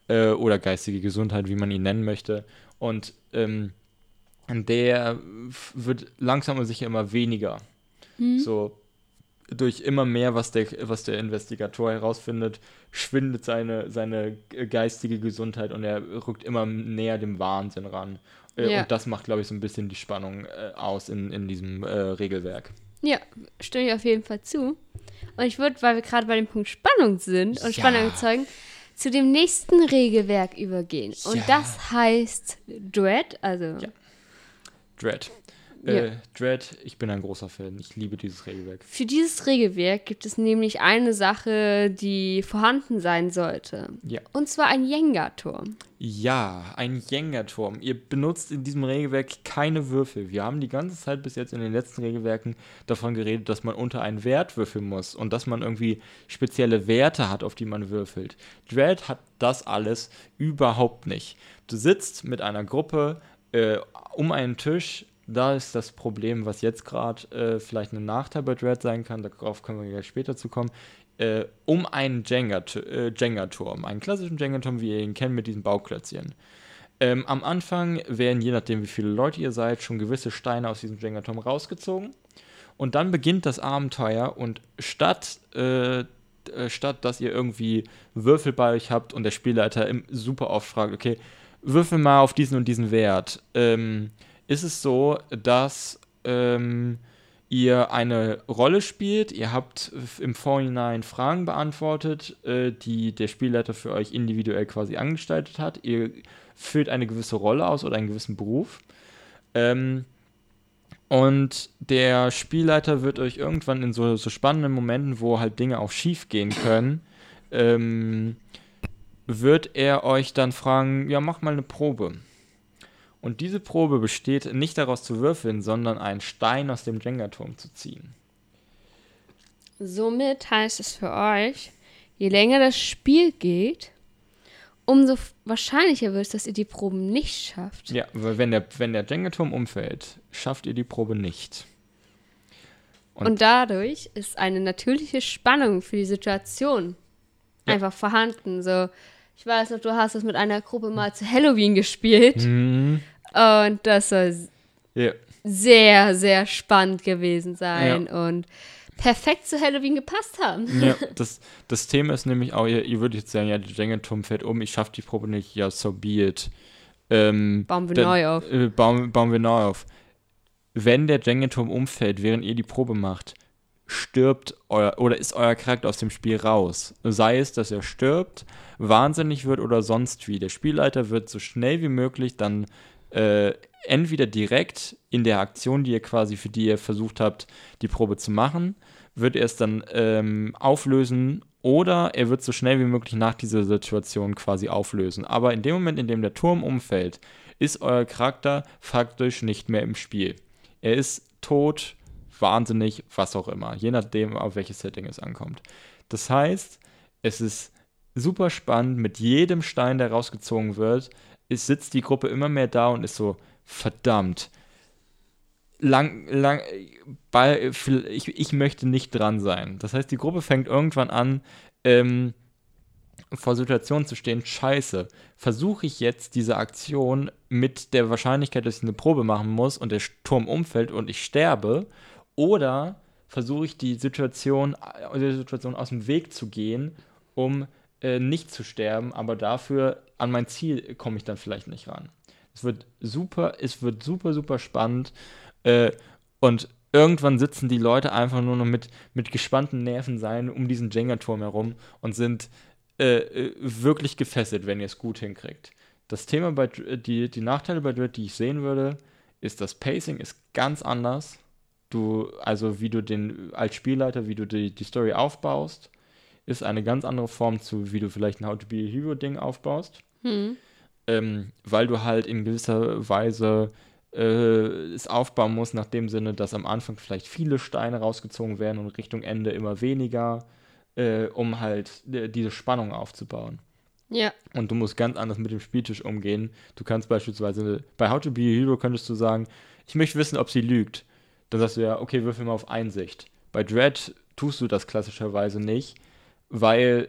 äh, oder geistige Gesundheit, wie man ihn nennen möchte. Und ähm, der wird langsam aber sicher immer weniger. So durch immer mehr, was der, was der Investigator herausfindet, schwindet seine, seine geistige Gesundheit und er rückt immer näher dem Wahnsinn ran. Äh, Ja. Und das macht, glaube ich, so ein bisschen die Spannung äh, aus in, in diesem äh, Regelwerk. ja, stimme ich auf jeden Fall zu. Und ich würde, weil wir gerade bei dem Punkt Spannung sind und Ja. Spannung erzeugen, zu dem nächsten Regelwerk übergehen. Und Ja. das heißt Dread, also Ja. Dread. Ja. Äh, Dread, ich bin ein großer Fan. Ich liebe dieses Regelwerk. Für dieses Regelwerk gibt es nämlich eine Sache, die vorhanden sein sollte. Ja. Und zwar ein Jenga-Turm. Ja, ein Jenga-Turm. Ihr benutzt in diesem Regelwerk keine Würfel. Wir haben die ganze Zeit bis jetzt in den letzten Regelwerken davon geredet, dass man unter einen Wert würfeln muss und dass man irgendwie spezielle Werte hat, auf die man würfelt. Dread hat das alles überhaupt nicht. Du sitzt mit einer Gruppe äh, um einen Tisch. Da ist das Problem, was jetzt gerade äh, vielleicht ein Nachteil bei Dread sein kann, darauf können wir gleich später zu kommen, äh, um einen Jenga- äh, Jenga-Turm, einen klassischen Jenga-Turm, wie ihr ihn kennt, mit diesen Bauklötzchen. Ähm, am Anfang werden, je nachdem wie viele Leute ihr seid, schon gewisse Steine aus diesem Jenga-Turm rausgezogen. Und dann beginnt das Abenteuer und statt, äh, äh, statt dass ihr irgendwie Würfel bei euch habt und der Spielleiter im, super oft fragt, okay, würfel mal auf diesen und diesen Wert, ähm, ist es so, dass ähm, ihr eine Rolle spielt, ihr habt im Vorhinein Fragen beantwortet, äh, die der Spielleiter für euch individuell quasi angestaltet hat. Ihr füllt eine gewisse Rolle aus oder einen gewissen Beruf. Ähm, und der Spielleiter wird euch irgendwann in so, so spannenden Momenten, wo halt Dinge auch schief gehen können, ähm, wird er euch dann fragen, ja, mach mal eine Probe. Und diese Probe besteht nicht daraus zu würfeln, sondern einen Stein aus dem Jenga-Turm zu ziehen. Somit heißt es für euch, je länger das Spiel geht, umso wahrscheinlicher wird es, dass ihr die Proben nicht schafft. Ja, weil wenn der, wenn der Jenga-Turm umfällt, schafft ihr die Probe nicht. Und- Und dadurch ist eine natürliche Spannung für die Situation Ja. einfach vorhanden. So, ich weiß noch, du hast das mit einer Gruppe mal zu Halloween gespielt. Mhm. Und das soll Ja. sehr, sehr spannend gewesen sein und perfekt zu Halloween gepasst haben. ja das, das Thema ist nämlich auch, ihr, ihr würdet jetzt sagen, ja, der Jenga-Turm fällt um, ich schaffe die Probe nicht, ja, so be it. Ähm, Bauen wir dann- neu auf. Äh, bauen, bauen wir neu auf. Wenn der Jenga-Turm umfällt, während ihr die Probe macht, stirbt euer oder ist euer Charakter aus dem Spiel raus. Sei es, dass er stirbt, wahnsinnig wird oder sonst wie. Der Spielleiter wird so schnell wie möglich dann äh, entweder direkt in der Aktion, die ihr quasi für die ihr versucht habt, die Probe zu machen, wird er es dann ähm, auflösen oder er wird so schnell wie möglich nach dieser Situation quasi auflösen. Aber in dem Moment, in dem der Turm umfällt, ist euer Charakter faktisch nicht mehr im Spiel. Er ist tot, wahnsinnig, was auch immer, je nachdem, auf welches Setting es ankommt. Das heißt, es ist super spannend, mit jedem Stein, der rausgezogen wird, ist, sitzt die Gruppe immer mehr da und ist so, verdammt, lang, lang, bei, ich, ich möchte nicht dran sein. Das heißt, die Gruppe fängt irgendwann an, ähm, vor Situationen zu stehen, scheiße, versuche ich jetzt diese Aktion mit der Wahrscheinlichkeit, dass ich eine Probe machen muss und der Turm umfällt und ich sterbe, oder versuche ich die Situation, äh, die Situation aus dem Weg zu gehen, um äh, nicht zu sterben, aber dafür an mein Ziel komme ich dann vielleicht nicht ran. Es wird super, es wird super, super spannend äh, und irgendwann sitzen die Leute einfach nur noch mit, mit gespannten Nerven sein um diesen Jenga-Turm herum und sind äh, äh, wirklich gefesselt, wenn ihr es gut hinkriegt. Das Thema bei die, die Nachteile bei Dread, die ich sehen würde, ist das Pacing ist ganz anders. Du, also wie du den als Spielleiter, wie du die, die Story aufbaust, ist eine ganz andere Form zu, wie du vielleicht ein How to Be a Hero Ding aufbaust. Hm. Ähm, weil du halt in gewisser Weise äh, es aufbauen musst, nach dem Sinne, dass am Anfang vielleicht viele Steine rausgezogen werden und Richtung Ende immer weniger äh, um halt äh, diese Spannung aufzubauen. Ja. Und du musst ganz anders mit dem Spieltisch umgehen. Du kannst beispielsweise bei How to Be a Hero könntest du sagen, ich möchte wissen, ob sie lügt. Dann sagst du ja, okay, würfel mal auf Einsicht. Bei Dread tust du das klassischerweise nicht, weil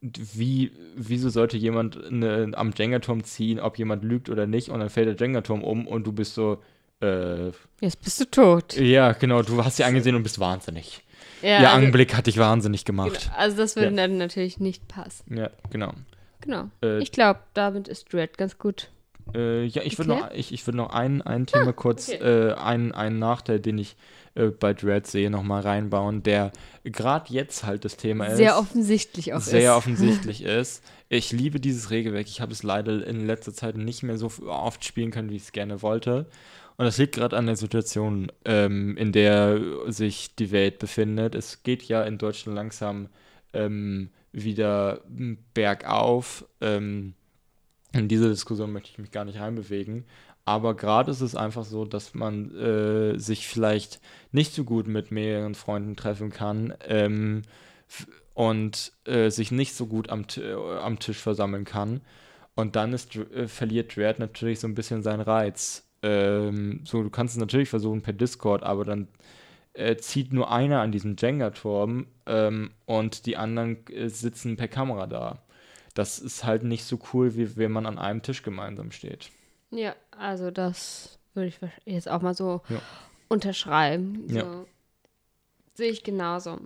wie, wieso sollte jemand eine, am Jenga-Turm ziehen, ob jemand lügt oder nicht, und dann fällt der Jenga-Turm um und du bist so, äh, Jetzt bist du tot. Ja, genau, du hast sie angesehen und bist wahnsinnig. Ja, Ihr also, Anblick hat dich wahnsinnig gemacht. Genau, also das würde ja. dann natürlich nicht passen. Ja, genau. Genau. Äh, ich glaube, damit ist Dread ganz gut. Äh, ja, ich würde noch, ich, ich würd noch ein, ein Thema ah, kurz, okay. äh, einen, einen Nachteil, den ich äh, bei Dread sehe, nochmal reinbauen, der gerade jetzt halt das Thema ist. Sehr offensichtlich auch sehr ist. Sehr offensichtlich ist. Ich liebe dieses Regelwerk. Ich habe es leider in letzter Zeit nicht mehr so oft spielen können, wie ich es gerne wollte. Und das liegt gerade an der Situation, ähm, in der sich die Welt befindet. Es geht ja in Deutschland langsam ähm, wieder bergauf. Ähm, in diese Diskussion möchte ich mich gar nicht reinbewegen. Aber gerade ist es einfach so, dass man äh, sich vielleicht nicht so gut mit mehreren Freunden treffen kann ähm, und äh, sich nicht so gut am, äh, am Tisch versammeln kann. Und dann ist, äh, verliert Dread natürlich so ein bisschen seinen Reiz. Ähm, so, du kannst es natürlich versuchen per Discord, aber dann äh, zieht nur einer an diesem Jenga-Turm ähm, und die anderen sitzen per Kamera da. Das ist halt nicht so cool, wie wenn man an einem Tisch gemeinsam steht. Ja, also das würde ich jetzt auch mal so ja. unterschreiben. So. Ja. Sehe ich genauso.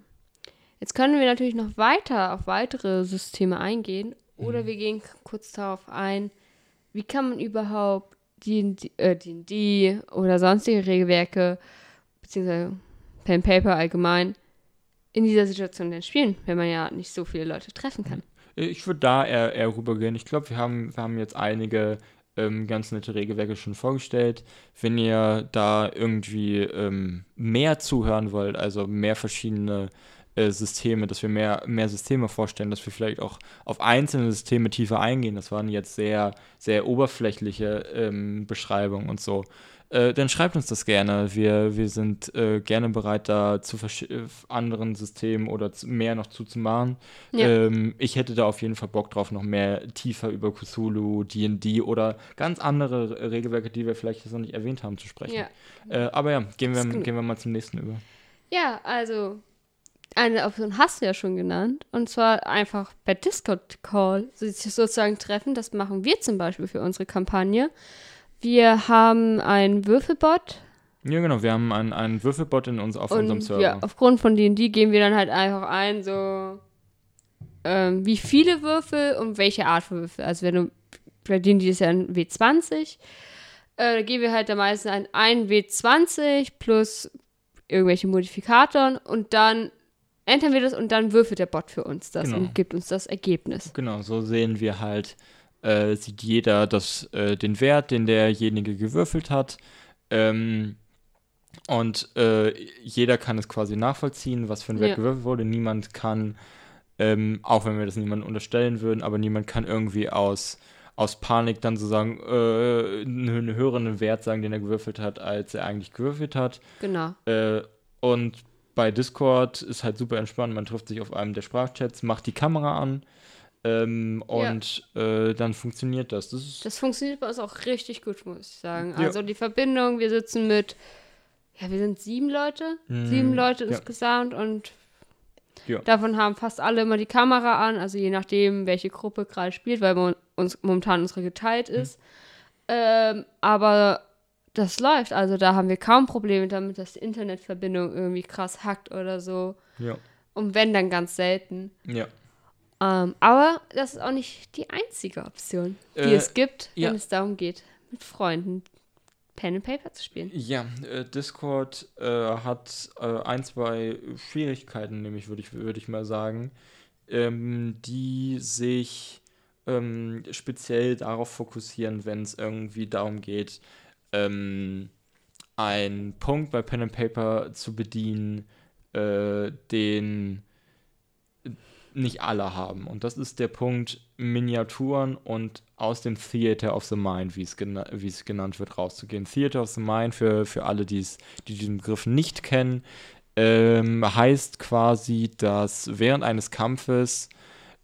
Jetzt können wir natürlich noch weiter auf weitere Systeme eingehen oder mhm. wir gehen kurz darauf ein, wie kann man überhaupt D&D äh, oder sonstige Regelwerke, beziehungsweise Pen Paper allgemein, in dieser Situation denn spielen, wenn man ja nicht so viele Leute treffen kann. Ich würde da eher, eher rübergehen. Ich glaube, wir haben, wir haben jetzt einige ähm, ganz nette Regelwerke schon vorgestellt. Wenn ihr da irgendwie ähm, mehr zuhören wollt, also mehr verschiedene äh, Systeme, dass wir mehr, mehr Systeme vorstellen, dass wir vielleicht auch auf einzelne Systeme tiefer eingehen. Das waren jetzt sehr, sehr oberflächliche ähm, Beschreibungen und so. Äh, dann schreibt uns das gerne. Wir, wir sind äh, gerne bereit, da zu äh, anderen Systemen oder mehr noch zuzumachen. Ja. Ähm, ich hätte da auf jeden Fall Bock drauf, noch mehr tiefer über Cthulhu, DD oder ganz andere Regelwerke, die wir vielleicht jetzt noch nicht erwähnt haben, zu sprechen. Ja. Äh, aber ja, gehen wir, gehen wir mal zum nächsten über. Ja, also eine Option hast du ja schon genannt. Und zwar einfach per Discord-Call sich sozusagen treffen. Das machen wir zum Beispiel für unsere Kampagne. Wir haben einen Würfelbot. Ja, genau. Wir haben einen, einen Würfelbot in uns, auf und unserem Server. Ja, aufgrund von D&D gehen wir dann halt einfach ein, so ähm, wie viele Würfel und welche Art von Würfel. Also wenn du, bei D&D ist ja ein W20. Äh, da gehen wir halt am meisten ein, ein W20 plus irgendwelche Modifikatoren und dann entern wir das und dann würfelt der Bot für uns das genau. und gibt uns das Ergebnis. Genau, so sehen wir halt, äh, sieht jeder das, äh, den Wert, den derjenige gewürfelt hat. Ähm, und äh, jeder kann es quasi nachvollziehen, was für ein Wert ja. gewürfelt wurde. Niemand kann, ähm, auch wenn wir das niemandem unterstellen würden, aber niemand kann irgendwie aus, aus Panik dann sozusagen äh, einen höheren Wert sagen, den er gewürfelt hat, als er eigentlich gewürfelt hat. Genau. Äh, und bei Discord ist halt super entspannt. Man trifft sich auf einem der Sprachchats, macht die Kamera an ähm, und ja. äh, dann funktioniert das. Das, das, funktioniert bei uns auch richtig gut, muss ich sagen. Ja. Also die Verbindung, wir sitzen mit, ja, wir sind sieben Leute, mhm. sieben Leute ja. insgesamt und Ja. Davon haben fast alle immer die Kamera an, also je nachdem, welche Gruppe gerade spielt, weil mo- uns momentan unsere geteilt Hm. ist. Ähm, aber das läuft, also da haben wir kaum Probleme damit, dass die Internetverbindung irgendwie krass hackt oder so. Ja. Und wenn, dann ganz selten. Ja. Ähm, aber das ist auch nicht die einzige Option, die Äh, es gibt, wenn ja. es darum geht, mit Freunden Pen and Paper zu spielen. Ja, äh, Discord äh, hat äh, ein, zwei Schwierigkeiten, nämlich würde ich, würde ich mal sagen, ähm, die sich ähm, speziell darauf fokussieren, wenn es irgendwie darum geht, ähm, einen Punkt bei Pen and Paper zu bedienen, äh, den nicht alle haben. Und das ist der Punkt Miniaturen und aus dem Theater of the Mind, wie es, gena es genannt wird, rauszugehen. Theater of the Mind, für, für alle, die's, die diesen Begriff nicht kennen, ähm, heißt quasi, dass während eines Kampfes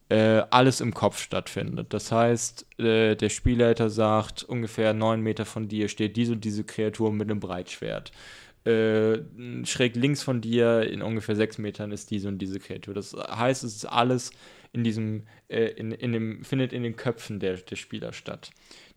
äh, alles im Kopf stattfindet. Das heißt, äh, der Spielleiter sagt, ungefähr neun Meter von dir steht diese und diese Kreatur mit einem Breitschwert. Äh, schräg links von dir, in ungefähr sechs Metern, ist diese und diese Kreatur. Das heißt, es ist alles in diesem, äh, in, in dem, findet in den Köpfen der, der Spieler statt.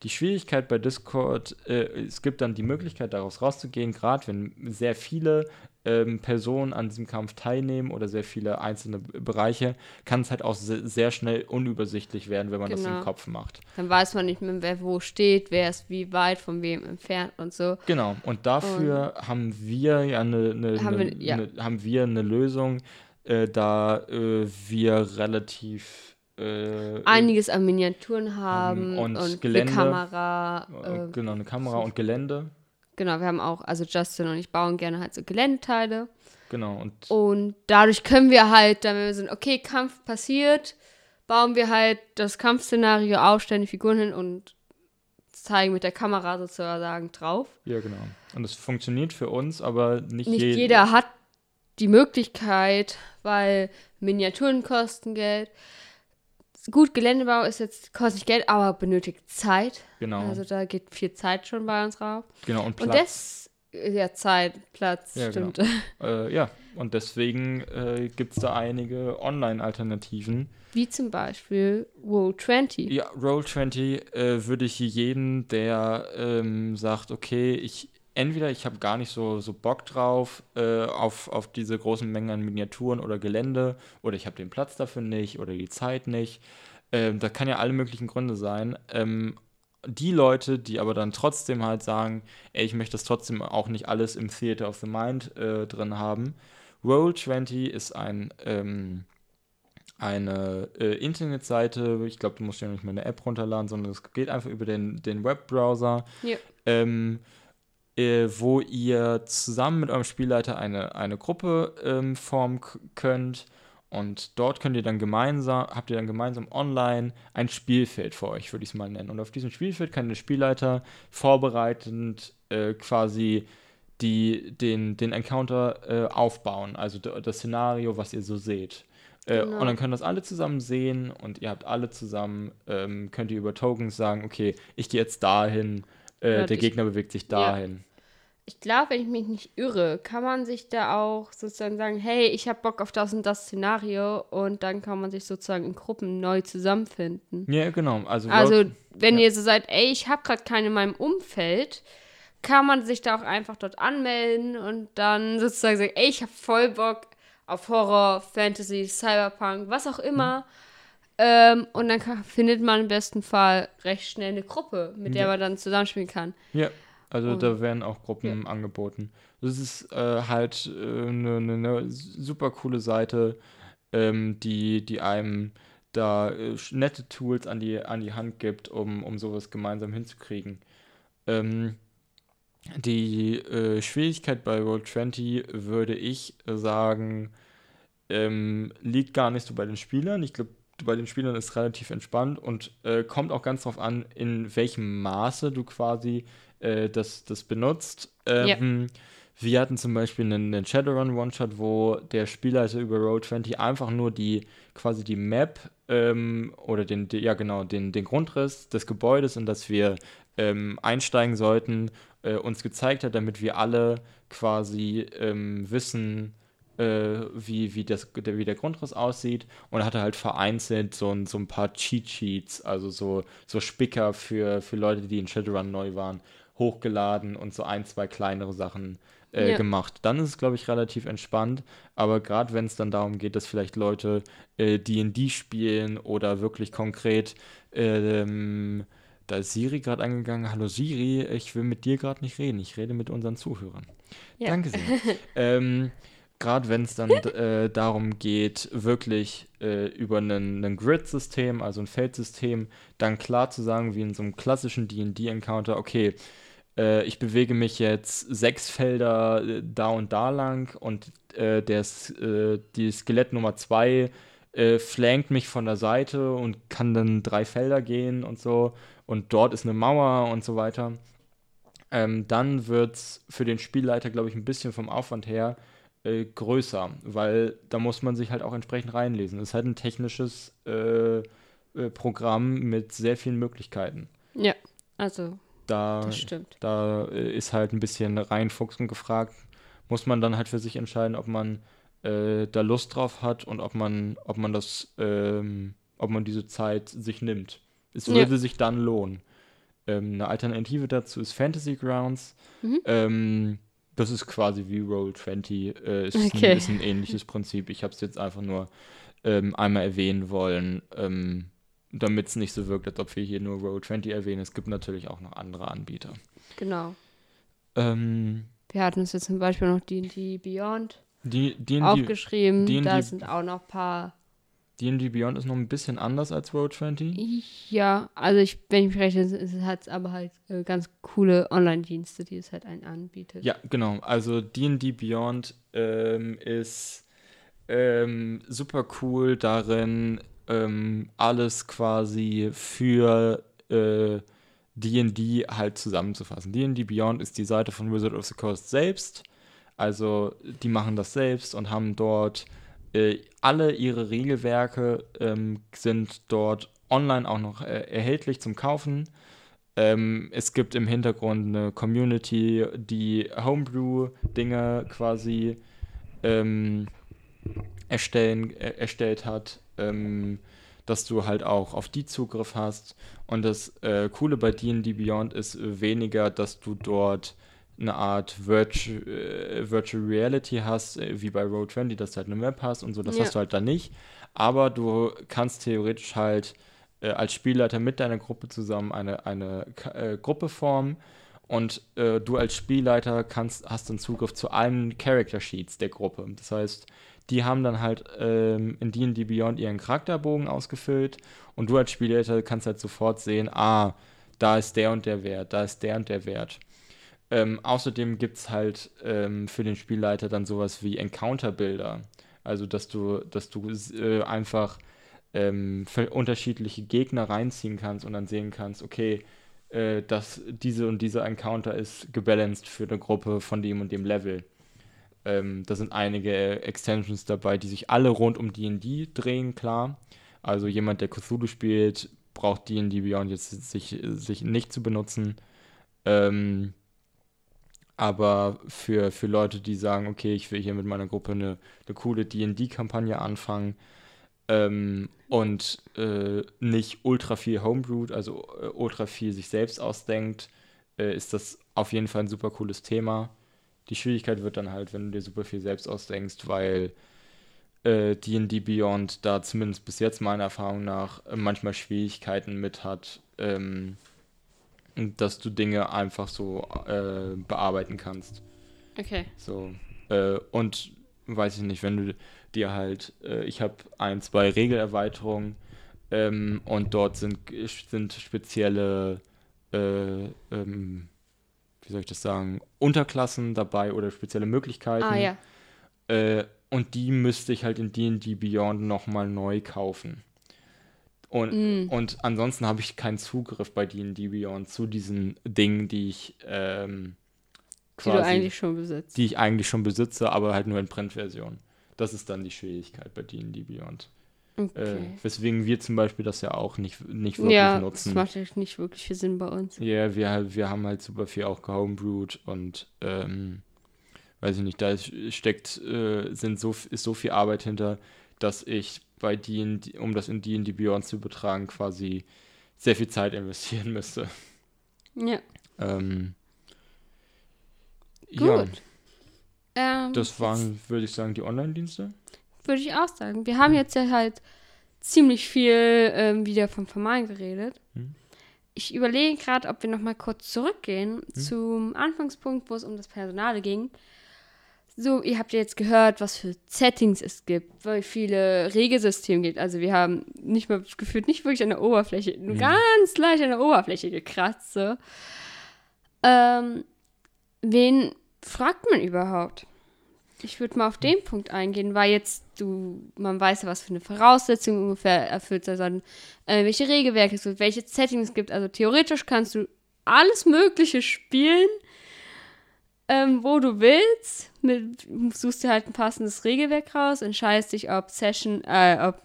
Die Schwierigkeit bei Discord, äh, es gibt dann die Möglichkeit, daraus rauszugehen, gerade wenn sehr viele ähm, Personen an diesem Kampf teilnehmen oder sehr viele einzelne Bereiche, kann es halt auch se sehr schnell unübersichtlich werden, wenn man das Genau. im Kopf macht. Dann weiß man nicht mehr, wer wo steht, wer ist wie weit von wem entfernt und so. Genau, und dafür haben wir ja eine, eine, Haben eine, wir- ja. eine, haben wir eine Lösung, äh, da äh, wir relativ äh, Einiges an Miniaturen haben und und, Gelände. eine Kamera. äh, Äh, genau eine Kamera und Gelände. Genau, wir haben auch, also Justin und ich bauen gerne halt so Geländeteile. Genau, und Und dadurch können wir halt, dann wenn wir sind, okay, Kampf passiert, bauen wir halt das Kampfszenario auf, stellen die Figuren hin und zeigen mit der Kamera sozusagen drauf. ja, genau. Und es funktioniert für uns, aber nicht, Nicht je- jeder hat die Möglichkeit, weil Miniaturen kosten Geld. Gut, Geländebau ist jetzt, kostet nicht Geld, aber benötigt Zeit. Genau, Also da geht viel Zeit schon bei uns drauf. genau, und Und Platz. das, ja, Zeit, Platz, Ja, genau. stimmt. Äh, ja, und deswegen äh, gibt es da einige Online-Alternativen. Wie zum Beispiel Roll20. Ja, Roll20 äh, würde ich jeden, der ähm, sagt, okay, ich entweder ich habe gar nicht so, so Bock drauf äh, auf, auf diese großen Mengen an Miniaturen oder Gelände oder ich habe den Platz dafür nicht oder die Zeit nicht. Ähm, da kann ja alle möglichen Gründe sein. Ähm, die Leute, die aber dann trotzdem halt sagen, ey, ich möchte das trotzdem auch nicht alles im Theater of the Mind äh, drin haben. Roll20 ist ein ähm, eine äh, Internetseite, ich glaube, du musst ja nicht mehr eine App runterladen, sondern es geht einfach über den, den Webbrowser, Ja. ähm, äh, wo ihr zusammen mit eurem Spielleiter eine, eine Gruppe ähm, formen könnt und dort könnt ihr dann gemeinsam, habt ihr dann gemeinsam online ein Spielfeld für euch, würde ich es mal nennen. Und auf diesem Spielfeld kann der Spielleiter vorbereitend äh, quasi die, den, den Encounter äh, aufbauen, also das Szenario, was ihr so seht. Äh, Genau. Und dann können das alle zusammen sehen und ihr habt alle zusammen, ähm, könnt ihr über Tokens sagen, okay, ich gehe jetzt dahin, äh, der Gegner bewegt sich dahin. Ich glaube, wenn ich mich nicht irre, kann man sich da auch sozusagen sagen, hey, ich habe Bock auf das und das Szenario und dann kann man sich sozusagen in Gruppen neu zusammenfinden. Ja, genau. Also, Also, wenn ja. ihr so seid, ey, ich habe gerade keinen in meinem Umfeld, kann man sich da auch einfach dort anmelden und dann sozusagen sagen, ey, ich habe voll Bock auf Horror, Fantasy, Cyberpunk, was auch immer. Ähm, und dann kann, findet man im besten Fall recht schnell eine Gruppe, mit der Ja. man dann zusammenspielen kann. ja, also Und- da werden auch Gruppen angeboten. Das ist äh, halt eine äh, ne, ne super coole Seite, ähm, die, die einem da äh, nette Tools an die, an die Hand gibt, um, um sowas gemeinsam hinzukriegen. Ähm, die äh, Schwierigkeit bei Roll20 würde ich sagen, ähm, liegt gar nicht so bei den Spielern. Ich glaube, bei den Spielern ist relativ entspannt und äh, kommt auch ganz drauf an, in welchem Maße du quasi äh, das, das benutzt. Ähm, Wir hatten zum Beispiel einen, einen Shadowrun One-Shot, wo der Spielleiter über Roll20 einfach nur die quasi die Map ähm, oder den, die, ja genau, den, den Grundriss des Gebäudes, in das wir ähm, einsteigen sollten, äh, uns gezeigt hat, damit wir alle quasi ähm, wissen, äh, wie, wie, das, wie der Grundriss aussieht und hatte halt vereinzelt so ein, so ein paar Cheat-Sheets, also so, so Spicker für, für Leute, die in Shadowrun neu waren, hochgeladen und so ein, zwei kleinere Sachen äh, Ja. gemacht. Dann ist es, glaube ich, relativ entspannt, aber gerade wenn es dann darum geht, dass vielleicht Leute äh, D&D spielen oder wirklich konkret ähm, da ist Siri gerade angegangen. Hallo Siri, ich will mit dir gerade nicht reden. Ich rede mit unseren Zuhörern. Ja. Danke sehr. ähm, gerade wenn es dann d- äh, darum geht, wirklich äh, über ein Grid-System, also ein Feldsystem, dann klar zu sagen, wie in so einem klassischen D&D-Encounter, okay, äh, ich bewege mich jetzt sechs Felder äh, da und da lang und äh, der, äh, die Skelett Nummer zwei flankt mich von der Seite und kann dann drei Felder gehen und so und dort ist eine Mauer und so weiter. Ähm, dann wird es für den Spielleiter, glaube ich, ein bisschen vom Aufwand her äh, größer, weil da muss man sich halt auch entsprechend reinlesen. Es ist halt ein technisches äh, äh, Programm mit sehr vielen Möglichkeiten. Ja, also, Da, das stimmt. da äh, ist halt ein bisschen reinfuchsen gefragt. Muss man dann halt für sich entscheiden, ob man äh, da Lust drauf hat und ob man, ob man das, ähm, ob man diese Zeit sich nimmt. Es Ja. würde sich dann lohnen. Ähm, eine Alternative dazu ist Fantasy Grounds. Mhm. Ähm, das ist quasi wie Roll20. Äh, ist, Okay. ein, ist ein ähnliches Prinzip. Ich habe es jetzt einfach nur ähm, einmal erwähnen wollen, ähm, damit es nicht so wirkt, als ob wir hier nur Roll20 erwähnen. Es gibt natürlich auch noch andere Anbieter. Genau. Ähm, Wir hatten uns jetzt zum Beispiel noch D&D Beyond die D&D aufgeschrieben. D&D da sind auch noch ein paar. D&D Beyond ist noch ein bisschen anders als Roll20. Ja, also ich, wenn ich mich recht entsinne, es hat aber halt äh, ganz coole Online-Dienste, die es halt einen anbietet. Ja, genau. Also D&D Beyond ähm, ist ähm, super cool darin, ähm, alles quasi für äh, D&D halt zusammenzufassen. D&D Beyond ist die Seite von Wizard of the Coast selbst. Also die machen das selbst und haben dort äh, alle ihre Regelwerke ähm, sind dort online auch noch äh, erhältlich zum Kaufen. Ähm, es gibt im Hintergrund eine Community, die Homebrew-Dinge quasi ähm, erstellen, äh, erstellt hat, ähm, dass du halt auch auf die Zugriff hast. Und das äh, Coole bei D&D Beyond ist weniger, dass du dort eine Art Virtu äh, Virtual Reality hast, äh, wie bei Road20, dass du halt eine Map hast und so, das Ja. hast du halt da nicht. Aber du kannst theoretisch halt äh, als Spielleiter mit deiner Gruppe zusammen eine, eine äh, Gruppe formen und äh, du als Spielleiter kannst, hast dann Zugriff zu allen Character Sheets der Gruppe. Das heißt, die haben dann halt ähm, in D&D Beyond ihren Charakterbogen ausgefüllt und du als Spielleiter kannst halt sofort sehen, ah, da ist der und der Wert, da ist der und der Wert. Ähm, außerdem gibt es halt ähm, für den Spielleiter dann sowas wie Encounter-Bilder. Also, dass du, dass du äh, einfach ähm, unterschiedliche Gegner reinziehen kannst und dann sehen kannst, okay, äh, dass diese und dieser Encounter ist gebalanced für eine Gruppe von dem und dem Level. Ähm, da sind einige äh, Extensions dabei, die sich alle rund um D&D drehen, klar. Also jemand, der Cthulhu spielt, braucht D&D Beyond jetzt sich, sich nicht zu benutzen. Ähm, aber für, für Leute, die sagen, okay, ich will hier mit meiner Gruppe eine, eine coole D&D-Kampagne anfangen ähm, und äh, nicht ultra viel homebrewed, also äh, ultra viel sich selbst ausdenkt, äh, ist das auf jeden Fall ein super cooles Thema. Die Schwierigkeit wird dann halt, wenn du dir super viel selbst ausdenkst, weil äh, D&D Beyond da zumindest bis jetzt meiner Erfahrung nach äh, manchmal Schwierigkeiten mit hat, ähm, dass du Dinge einfach so äh, bearbeiten kannst. Okay. So. Äh, und weiß ich nicht, wenn du dir halt, äh, ich habe ein, zwei Regelerweiterungen ähm, und dort sind, sind spezielle, äh, ähm, wie soll ich das sagen, Unterklassen dabei oder spezielle Möglichkeiten. Ah ja. Äh, und die müsste ich halt in D&D Beyond nochmal neu kaufen. Und, Mm. und ansonsten habe ich keinen Zugriff bei D&D Beyond zu diesen Dingen, die ich ähm, Die du eigentlich schon besitzt. die ich eigentlich schon besitze, aber halt nur in Printversion. Das ist dann die Schwierigkeit bei D&D Beyond. Äh, Okay. weswegen wir zum Beispiel das ja auch nicht, nicht wirklich ja, das nutzen. macht echt nicht wirklich viel Sinn bei uns. Ja, wir, wir haben halt super viel auch gehomebrewed und ähm, weiß ich nicht, da steckt, äh, sind so, ist so viel Arbeit hinter, dass ich bei D&D, um das in D&D Beyond zu übertragen, quasi sehr viel Zeit investieren müsste. Ja. Ähm, Gut. Ja, Ähm, das waren, würde ich sagen, die Online-Dienste. Würde ich auch sagen. Wir haben jetzt ja halt ziemlich viel ähm, wieder vom Formalen geredet. Hm. Ich überlege gerade, ob wir noch mal kurz zurückgehen Hm. zum Anfangspunkt, wo es um das Personale ging. So, ihr habt ja jetzt gehört, was für Settings es gibt, wie viele Regelsysteme gibt. Also wir haben nicht mal gefühlt nicht wirklich an der Oberfläche, nur Mhm. ganz leicht an der Oberfläche gekratzt. So. Ähm, wen fragt man überhaupt? Ich würde mal auf den Punkt eingehen, weil jetzt du, man weiß ja, was für eine Voraussetzung ungefähr erfüllt sein sollen, äh, welche Regelwerke es gibt, welche Settings es gibt. Also theoretisch kannst du alles Mögliche spielen, ähm, wo du willst. Mit, suchst dir halt ein passendes Regelwerk raus, entscheidest dich, ob Session, äh, ob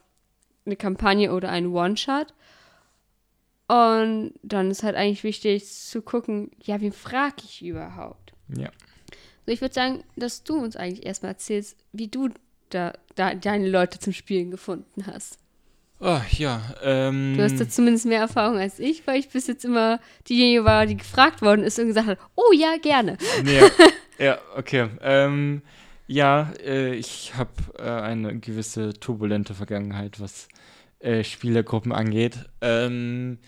eine Kampagne oder ein One-Shot. Und dann ist halt eigentlich wichtig zu gucken, ja, wen frage ich überhaupt? Ja. So, ich würde sagen, dass du uns eigentlich erstmal erzählst, wie du da, da deine Leute zum Spielen gefunden hast. Oh, ja, ähm. Du hast da zumindest mehr Erfahrung als ich, weil ich bis jetzt immer diejenige war, die gefragt worden ist und gesagt hat, oh ja, gerne. Ja, ja okay. Ähm, ja, äh, ich habe äh, eine gewisse turbulente Vergangenheit, was äh, Spielergruppen angeht. Ähm,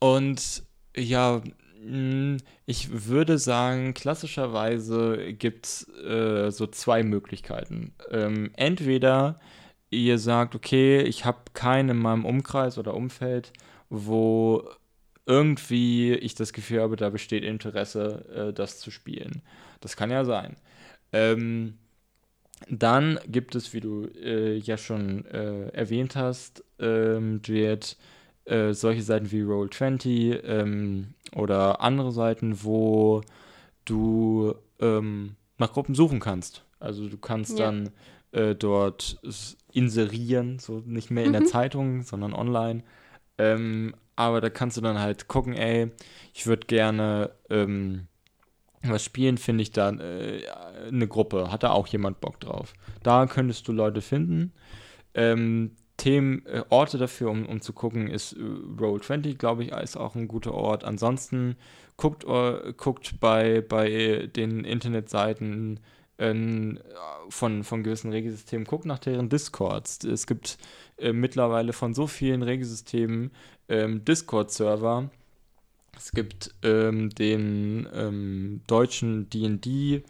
und ja, mh, ich würde sagen, klassischerweise gibt es äh, so zwei Möglichkeiten. Ähm, entweder ihr sagt, okay, ich habe keinen in meinem Umkreis oder Umfeld, wo irgendwie ich das Gefühl habe, da besteht Interesse, äh, das zu spielen. Das kann ja sein. Ähm, dann gibt es, wie du äh, ja schon äh, erwähnt hast, ähm, Juliet, äh, solche Seiten wie Roll20 ähm, oder andere Seiten, wo du ähm, nach Gruppen suchen kannst. Also du kannst Ja. dann äh, dort inserieren, so nicht mehr in der Mhm. Zeitung, sondern online. Ähm, aber da kannst du dann halt gucken, ey, ich würde gerne ähm, was spielen, finde ich da äh, eine Gruppe. Hat da auch jemand Bock drauf? Da könntest du Leute finden. Ähm, Themen, äh, Orte dafür, um, um zu gucken, ist äh, Roll20, glaube ich, ist auch ein guter Ort. Ansonsten guckt, äh, guckt bei, bei den Internetseiten ähm, von, von gewissen Regelsystemen, guckt nach deren Discords. Es gibt äh, mittlerweile von so vielen Regelsystemen ähm, Discord-Server. Es gibt ähm, den ähm, deutschen D&D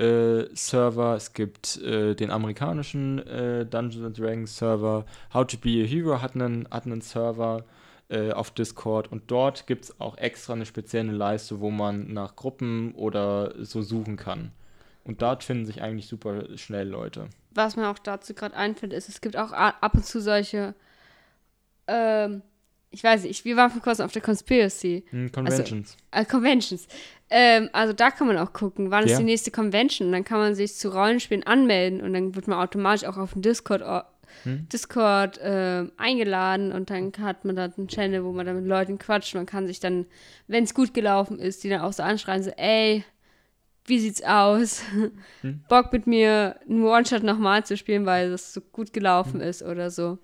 äh, es gibt äh, den amerikanischen äh, Dungeons Dragons Server. How to Be a Hero hat einen, hat einen Server äh, auf Discord und dort gibt es auch extra eine spezielle Leiste, wo man nach Gruppen oder so suchen kann. Und dort finden sich eigentlich super schnell Leute. Was mir auch dazu gerade einfällt, ist, es gibt auch ab und zu solche, ähm, ich weiß nicht, wir waren vor kurzem auf der Conspiracy. Hm, Conventions. Äh, Conventions. Ähm, also da kann man auch gucken, wann Ja. ist die nächste Convention. Und dann kann man sich zu Rollenspielen anmelden und dann wird man automatisch auch auf den Discord, Hm. Discord ähm, eingeladen und dann hat man da einen Channel, wo man dann mit Leuten quatscht. Man kann sich dann, wenn es gut gelaufen ist, die dann auch so anschreien, so, ey, wie sieht's aus? Hm. Bock mit mir einen One-Shot nochmal zu spielen, weil das so gut gelaufen Hm. ist oder so.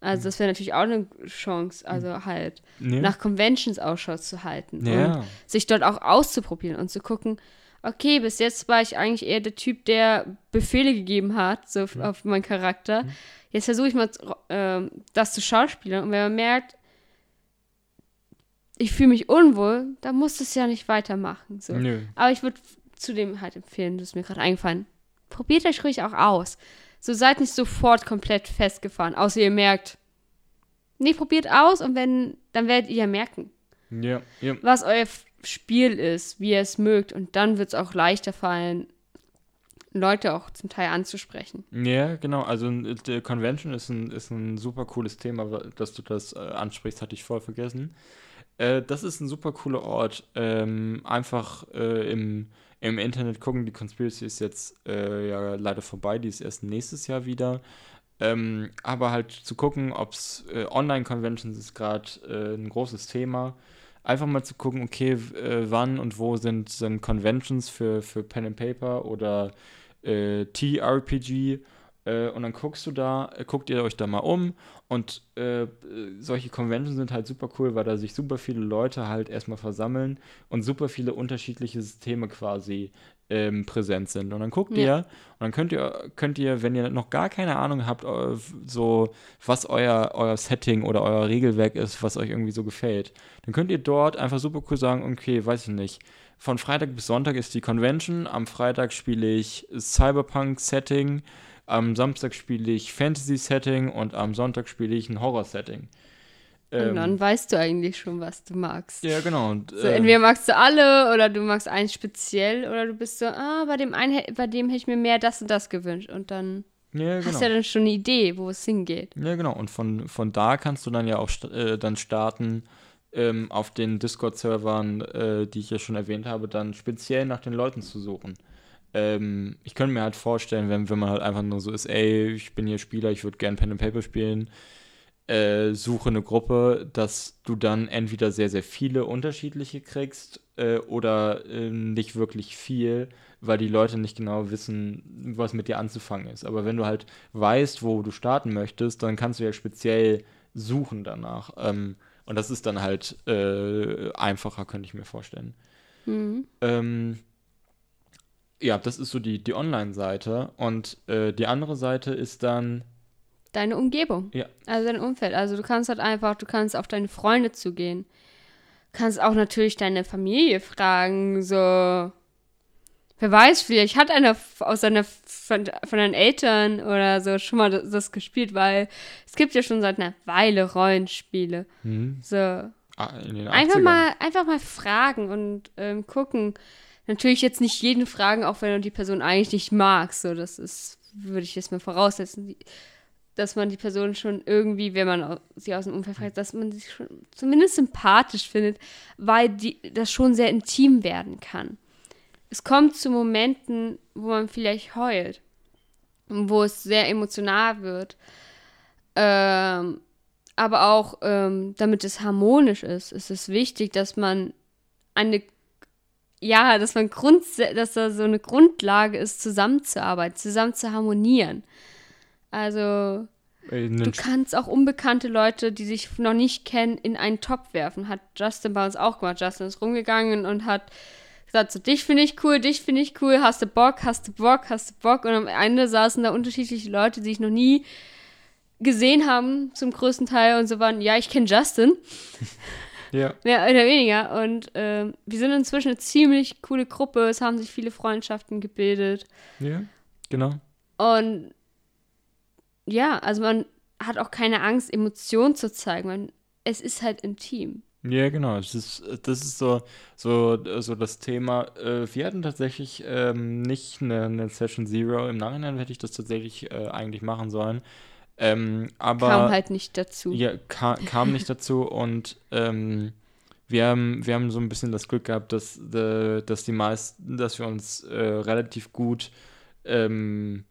Also das wäre natürlich auch eine Chance, also halt ja. nach Conventions Ausschau zu halten und ja. sich dort auch auszuprobieren und zu gucken, okay, bis jetzt war ich eigentlich eher der Typ, der Befehle gegeben hat, so f- auf meinen Charakter. Jetzt versuche ich mal ähm, das zu schauspielern und wenn man merkt, ich fühle mich unwohl, dann muss es ja nicht weitermachen. So. Aber ich würde zudem halt empfehlen, das ist mir gerade eingefallen, probiert euch ruhig auch aus. So seid nicht sofort komplett festgefahren, außer ihr merkt, nee, probiert aus und wenn, dann werdet ihr ja merken, Ja, ja. was euer Spiel ist, wie ihr es mögt und dann wird es auch leichter fallen, Leute auch zum Teil anzusprechen. Ja, genau. Also äh, die Convention ist ein, ist ein super cooles Thema, dass du das äh, ansprichst, hatte ich voll vergessen. Äh, das ist ein super cooler Ort. Ähm, einfach äh, im, im Internet gucken. Die Conspiracy ist jetzt äh, ja leider vorbei, die ist erst nächstes Jahr wieder. Ähm, aber halt zu gucken, ob es äh, Online-Conventions ist gerade äh, ein großes Thema. einfach mal zu gucken, okay, äh, wann und wo sind, sind Conventions für, für Pen and Paper oder äh, TRPG äh, und dann guckst du da, äh, guckt ihr euch da mal um und äh, solche Conventions sind halt super cool, weil da sich super viele Leute halt erstmal versammeln und super viele unterschiedliche Systeme quasi ähm, präsent sind. Und dann guckt ja. ihr und dann könnt ihr, könnt ihr, wenn ihr noch gar keine Ahnung habt, so was euer, euer Setting oder euer Regelwerk ist, was euch irgendwie so gefällt, dann könnt ihr dort einfach super cool sagen, okay, weiß ich nicht, von Freitag bis Sonntag ist die Convention, am Freitag spiele ich Cyberpunk-Setting, am Samstag spiele ich Fantasy-Setting und am Sonntag spiele ich ein Horror-Setting. Ähm, und dann weißt du eigentlich schon, was du magst. Ja, genau. Und, so, äh, entweder magst du alle oder du magst eins speziell oder du bist so, ah, bei dem einen, bei dem hätte ich mir mehr das und das gewünscht. Und dann ja, genau. hast du ja dann schon eine Idee, wo es hingeht. Ja, genau. Und von, von da kannst du dann ja auch äh, dann starten, ähm, auf den Discord-Servern, äh, die ich ja schon erwähnt habe, dann speziell nach den Leuten zu suchen. Ähm, ich könnte mir halt vorstellen, wenn, wenn man halt einfach nur so ist, ey, ich bin hier Spieler, ich würde gerne Pen and Paper spielen, äh, suche eine Gruppe, dass du dann entweder sehr, sehr viele unterschiedliche kriegst äh, oder äh, nicht wirklich viel, weil die Leute nicht genau wissen, was mit dir anzufangen ist. Aber wenn du halt weißt, wo du starten möchtest, dann kannst du ja speziell suchen danach. Ähm, und das ist dann halt äh, einfacher, könnte ich mir vorstellen. Mhm. Ähm, ja, das ist so die, die Online-Seite. Und äh, die andere Seite ist dann. Deine Umgebung. Ja. Also dein Umfeld. Also du kannst halt einfach, du kannst auf deine Freunde zugehen. Kannst auch natürlich deine Familie fragen, so. Wer weiß, vielleicht hat einer aus seiner, von, von deinen Eltern oder so schon mal das, das, gespielt, weil es gibt ja schon seit einer Weile Rollenspiele. Mhm. So. Ah, einfach mal, einfach mal fragen und ähm, gucken natürlich jetzt nicht jeden fragen, auch wenn du die Person eigentlich nicht magst. So, das ist, würde ich jetzt mal voraussetzen, dass man die Person schon irgendwie, wenn man sie aus dem Umfeld fragt, dass man sie schon zumindest sympathisch findet, weil die, das schon sehr intim werden kann. Es kommt zu Momenten, wo man vielleicht heult, wo es sehr emotional wird. Ähm, aber auch, ähm, damit es harmonisch ist, ist es wichtig, dass man eine ja, dass man Grund, dass da so eine Grundlage ist, zusammenzuarbeiten, zusammen zu harmonieren. Also du kannst auch unbekannte Leute, die sich noch nicht kennen, in einen Topf werfen. Hat Justin bei uns auch gemacht. Justin ist rumgegangen und hat gesagt, so dich finde ich cool, dich finde ich cool, hast du Bock, hast du Bock, hast du Bock. Und am Ende saßen da unterschiedliche Leute, die ich noch nie gesehen haben, zum größten Teil und so waren, ja, ich kenne Justin. Ja. Mehr oder weniger. Und äh, wir sind inzwischen eine ziemlich coole Gruppe. Es haben sich viele Freundschaften gebildet. Ja, genau. Und ja, also man hat auch keine Angst, Emotionen zu zeigen. Man, es ist halt intim. Ja, genau. Das ist, das ist so, so, so das Thema. Äh, wir hatten tatsächlich ähm, nicht eine, eine, Session Zero. Im Nachhinein hätte ich das tatsächlich äh, eigentlich machen sollen. Ähm, aber kam halt nicht dazu. Ja, ka kam nicht dazu und ähm, wir haben, wir haben so ein bisschen das Glück gehabt, dass, äh, dass die meisten, dass wir uns äh, relativ gut ähm,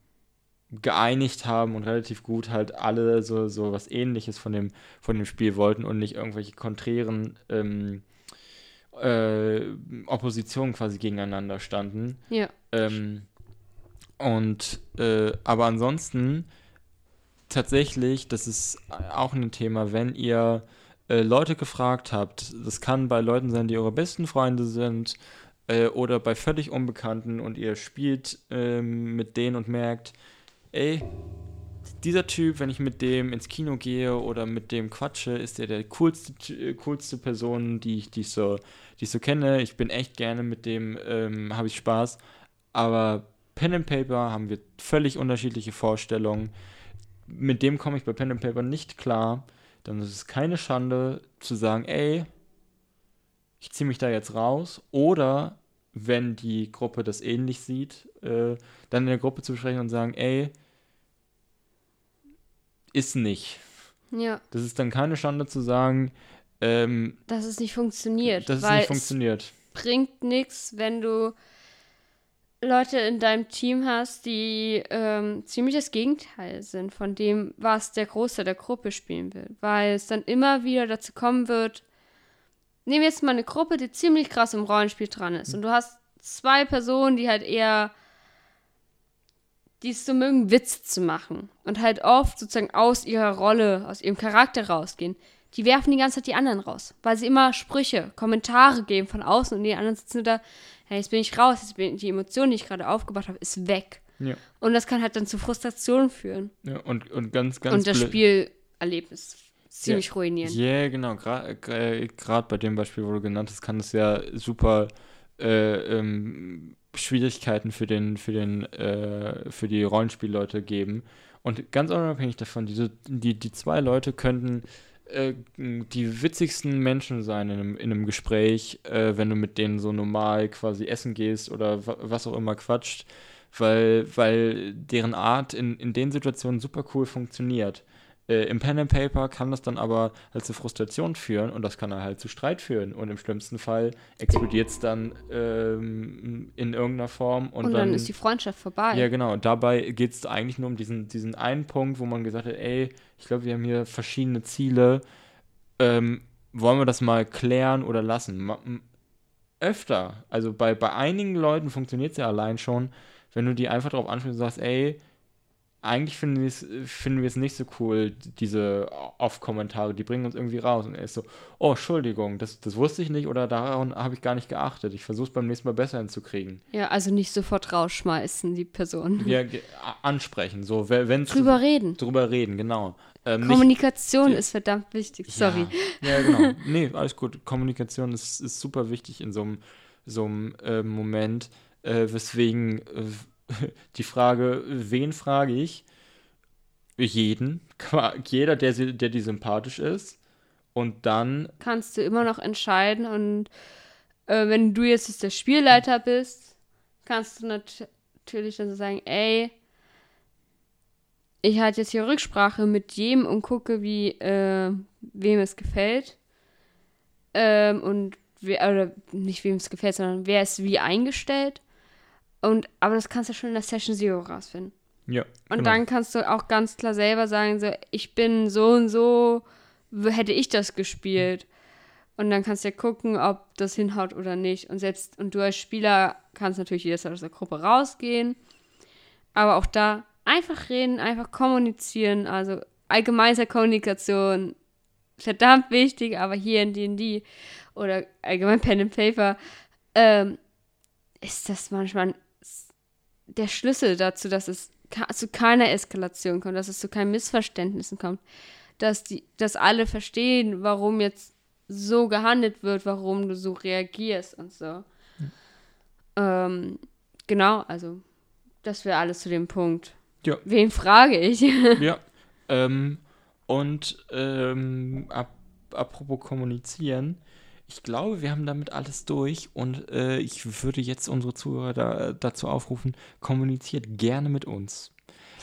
geeinigt haben und relativ gut halt alle so, so was ähnliches von dem, von dem Spiel wollten und nicht irgendwelche konträren ähm, äh, Oppositionen quasi gegeneinander standen. Ja. Ähm, und äh, aber ansonsten tatsächlich, das ist auch ein Thema, wenn ihr äh, Leute gefragt habt, das kann bei Leuten sein, die eure besten Freunde sind äh, oder bei völlig Unbekannten und ihr spielt äh, mit denen und merkt, ey, dieser Typ, wenn ich mit dem ins Kino gehe oder mit dem quatsche, ist der der coolste, äh, coolste Person, die ich, die ich, so, die ich so kenne. Ich bin echt gerne mit dem, ähm, habe ich Spaß. Aber Pen and Paper haben wir völlig unterschiedliche Vorstellungen mit dem komme ich bei Pen and Paper nicht klar, dann ist es keine Schande zu sagen, ey, ich ziehe mich da jetzt raus. Oder wenn die Gruppe das ähnlich sieht, äh, dann in der Gruppe zu besprechen und sagen, ey, ist nicht. Ja. Das ist dann keine Schande zu sagen, ähm, dass es nicht funktioniert. Dass es nicht funktioniert. bringt nichts, wenn du Leute in deinem Team hast, die ähm, ziemlich das Gegenteil sind von dem, was der Großteil der Gruppe spielen will. Weil es dann immer wieder dazu kommen wird, nehmen wir jetzt mal eine Gruppe, die ziemlich krass im Rollenspiel dran ist. Und du hast zwei Personen, die halt eher die es so mögen, Witz zu machen und halt oft sozusagen aus ihrer Rolle, aus ihrem Charakter rausgehen, die werfen die ganze Zeit die anderen raus, weil sie immer Sprüche, Kommentare geben von außen und die anderen sitzen da, jetzt bin ich raus, jetzt bin die Emotion, die ich gerade aufgebaut habe, ist weg. Ja. Und das kann halt dann zu Frustration führen. Ja, und, und ganz, ganz Und das Spielerlebnis ziemlich Ja. ruinieren. Ja, genau. Gerade bei dem Beispiel, wo du genannt hast, kann es ja super äh, ähm, Schwierigkeiten für den, für den, äh, für die Rollenspielleute geben. Und ganz unabhängig davon, diese, die, die zwei Leute könnten äh, die witzigsten Menschen sein in einem, in einem Gespräch, äh, wenn du mit denen so normal quasi essen gehst oder wa was auch immer quatscht, weil, weil deren Art in, in den Situationen super cool funktioniert. Äh, Im Pen and Paper kann das dann aber halt zu Frustration führen und das kann dann halt zu Streit führen. Und im schlimmsten Fall explodiert es dann ähm, in irgendeiner Form und, Und, dann, ist die Freundschaft vorbei. ja, genau. Und dabei geht es eigentlich nur um diesen, diesen einen Punkt, wo man gesagt hat, ey, ich glaube, wir haben hier verschiedene Ziele. Ähm, wollen wir das mal klären oder lassen? Ma öfter, also bei, bei einigen Leuten funktioniert es ja allein schon, wenn du die einfach darauf ansprichst und sagst, ey, eigentlich finden wir es finden wir es nicht so cool, diese Off-Kommentare, die bringen uns irgendwie raus. Und er ist so, oh, Entschuldigung, das, das wusste ich nicht oder daran habe ich gar nicht geachtet. Ich versuche es beim nächsten Mal besser hinzukriegen. Ja, also nicht sofort rausschmeißen, die Person. Ja, ansprechen, so, wenn Drüber reden. drüber reden, genau. Ähm, nicht- Kommunikation die- ist verdammt wichtig. Sorry. Ja, ja, genau. Nee, alles gut. Kommunikation ist, ist super wichtig in so einem so einem, äh, Moment, äh, weswegen äh, die Frage, wen frage ich? Jeden. Jeder, der, der dir sympathisch ist. Und dann, kannst du immer noch entscheiden. Und äh, wenn du jetzt der Spielleiter bist, kannst du nat natürlich dann so sagen, ey, ich halte jetzt hier Rücksprache mit jedem und gucke, wie äh, wem es gefällt. Ähm, und wer, oder nicht wem es gefällt, sondern wer ist wie eingestellt. Und aber das kannst du schon in der Session Zero rausfinden. ja. Und genau. dann kannst du auch ganz klar selber sagen, so, ich bin so und so, hätte ich das gespielt. Und dann kannst du ja gucken, ob das hinhaut oder nicht. Und selbst, und du als Spieler kannst natürlich jederzeit aus der Gruppe rausgehen. Aber auch da einfach reden, einfach kommunizieren. Also allgemeine Kommunikation, verdammt wichtig, aber hier in D&D oder allgemein Pen and Paper, ähm, ist das manchmal der Schlüssel dazu, dass es zu keiner Eskalation kommt, dass es zu keinen Missverständnissen kommt, dass die, dass alle verstehen, warum jetzt so gehandelt wird, warum du so reagierst und so. Ähm, genau, also das wäre alles zu dem Punkt. Ja. Wen frage ich? Ja. Ähm, und ähm, ap apropos kommunizieren, ich glaube, wir haben damit alles durch und äh, ich würde jetzt unsere Zuhörer da, dazu aufrufen, kommuniziert gerne mit uns.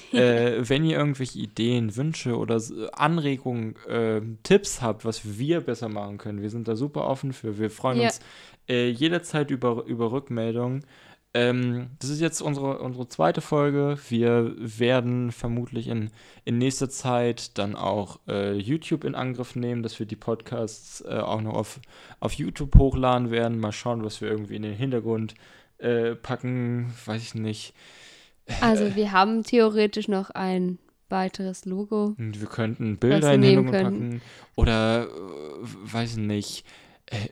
äh, wenn ihr irgendwelche Ideen, Wünsche oder Anregungen, äh, Tipps habt, was wir besser machen können, wir sind da super offen für. Wir freuen Ja. uns äh, jederzeit über, über Rückmeldungen. Ähm, das ist jetzt unsere, unsere zweite Folge. Wir werden vermutlich in, in nächster Zeit dann auch äh, YouTube in Angriff nehmen, dass wir die Podcasts äh, auch noch auf, auf YouTube hochladen werden. Mal schauen, was wir irgendwie in den Hintergrund äh, packen. Weiß ich nicht. Also wir haben theoretisch noch ein weiteres Logo. Wir könnten Bilder in den nehmen Hintergrund packen. Oder, äh, weiß ich nicht,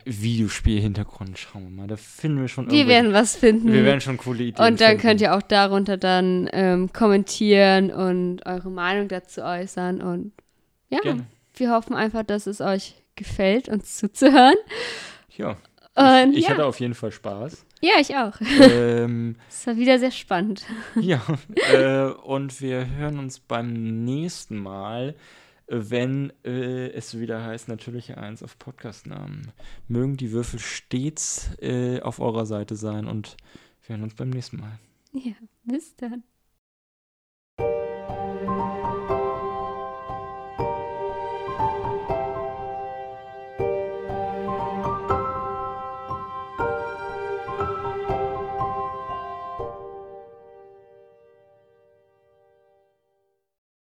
Videospiel-Hintergrund. Schauen wir mal. Da finden wir schon Wir werden was finden. wir werden schon coole Ideen Und dann finden. könnt ihr auch darunter dann ähm, kommentieren und eure Meinung dazu äußern. Und ja, Gerne. wir hoffen einfach, dass es euch gefällt, uns zuzuhören. Ja. Und ich ja. hatte auf jeden Fall Spaß. ja, ich auch. ähm, Es war wieder sehr spannend. ja, äh, und wir hören uns beim nächsten Mal, wenn äh, es wieder heißt, natürliche Eins auf Podcastnamen. Mögen die Würfel stets äh, auf eurer Seite sein und wir hören uns beim nächsten Mal. Ja, bis dann.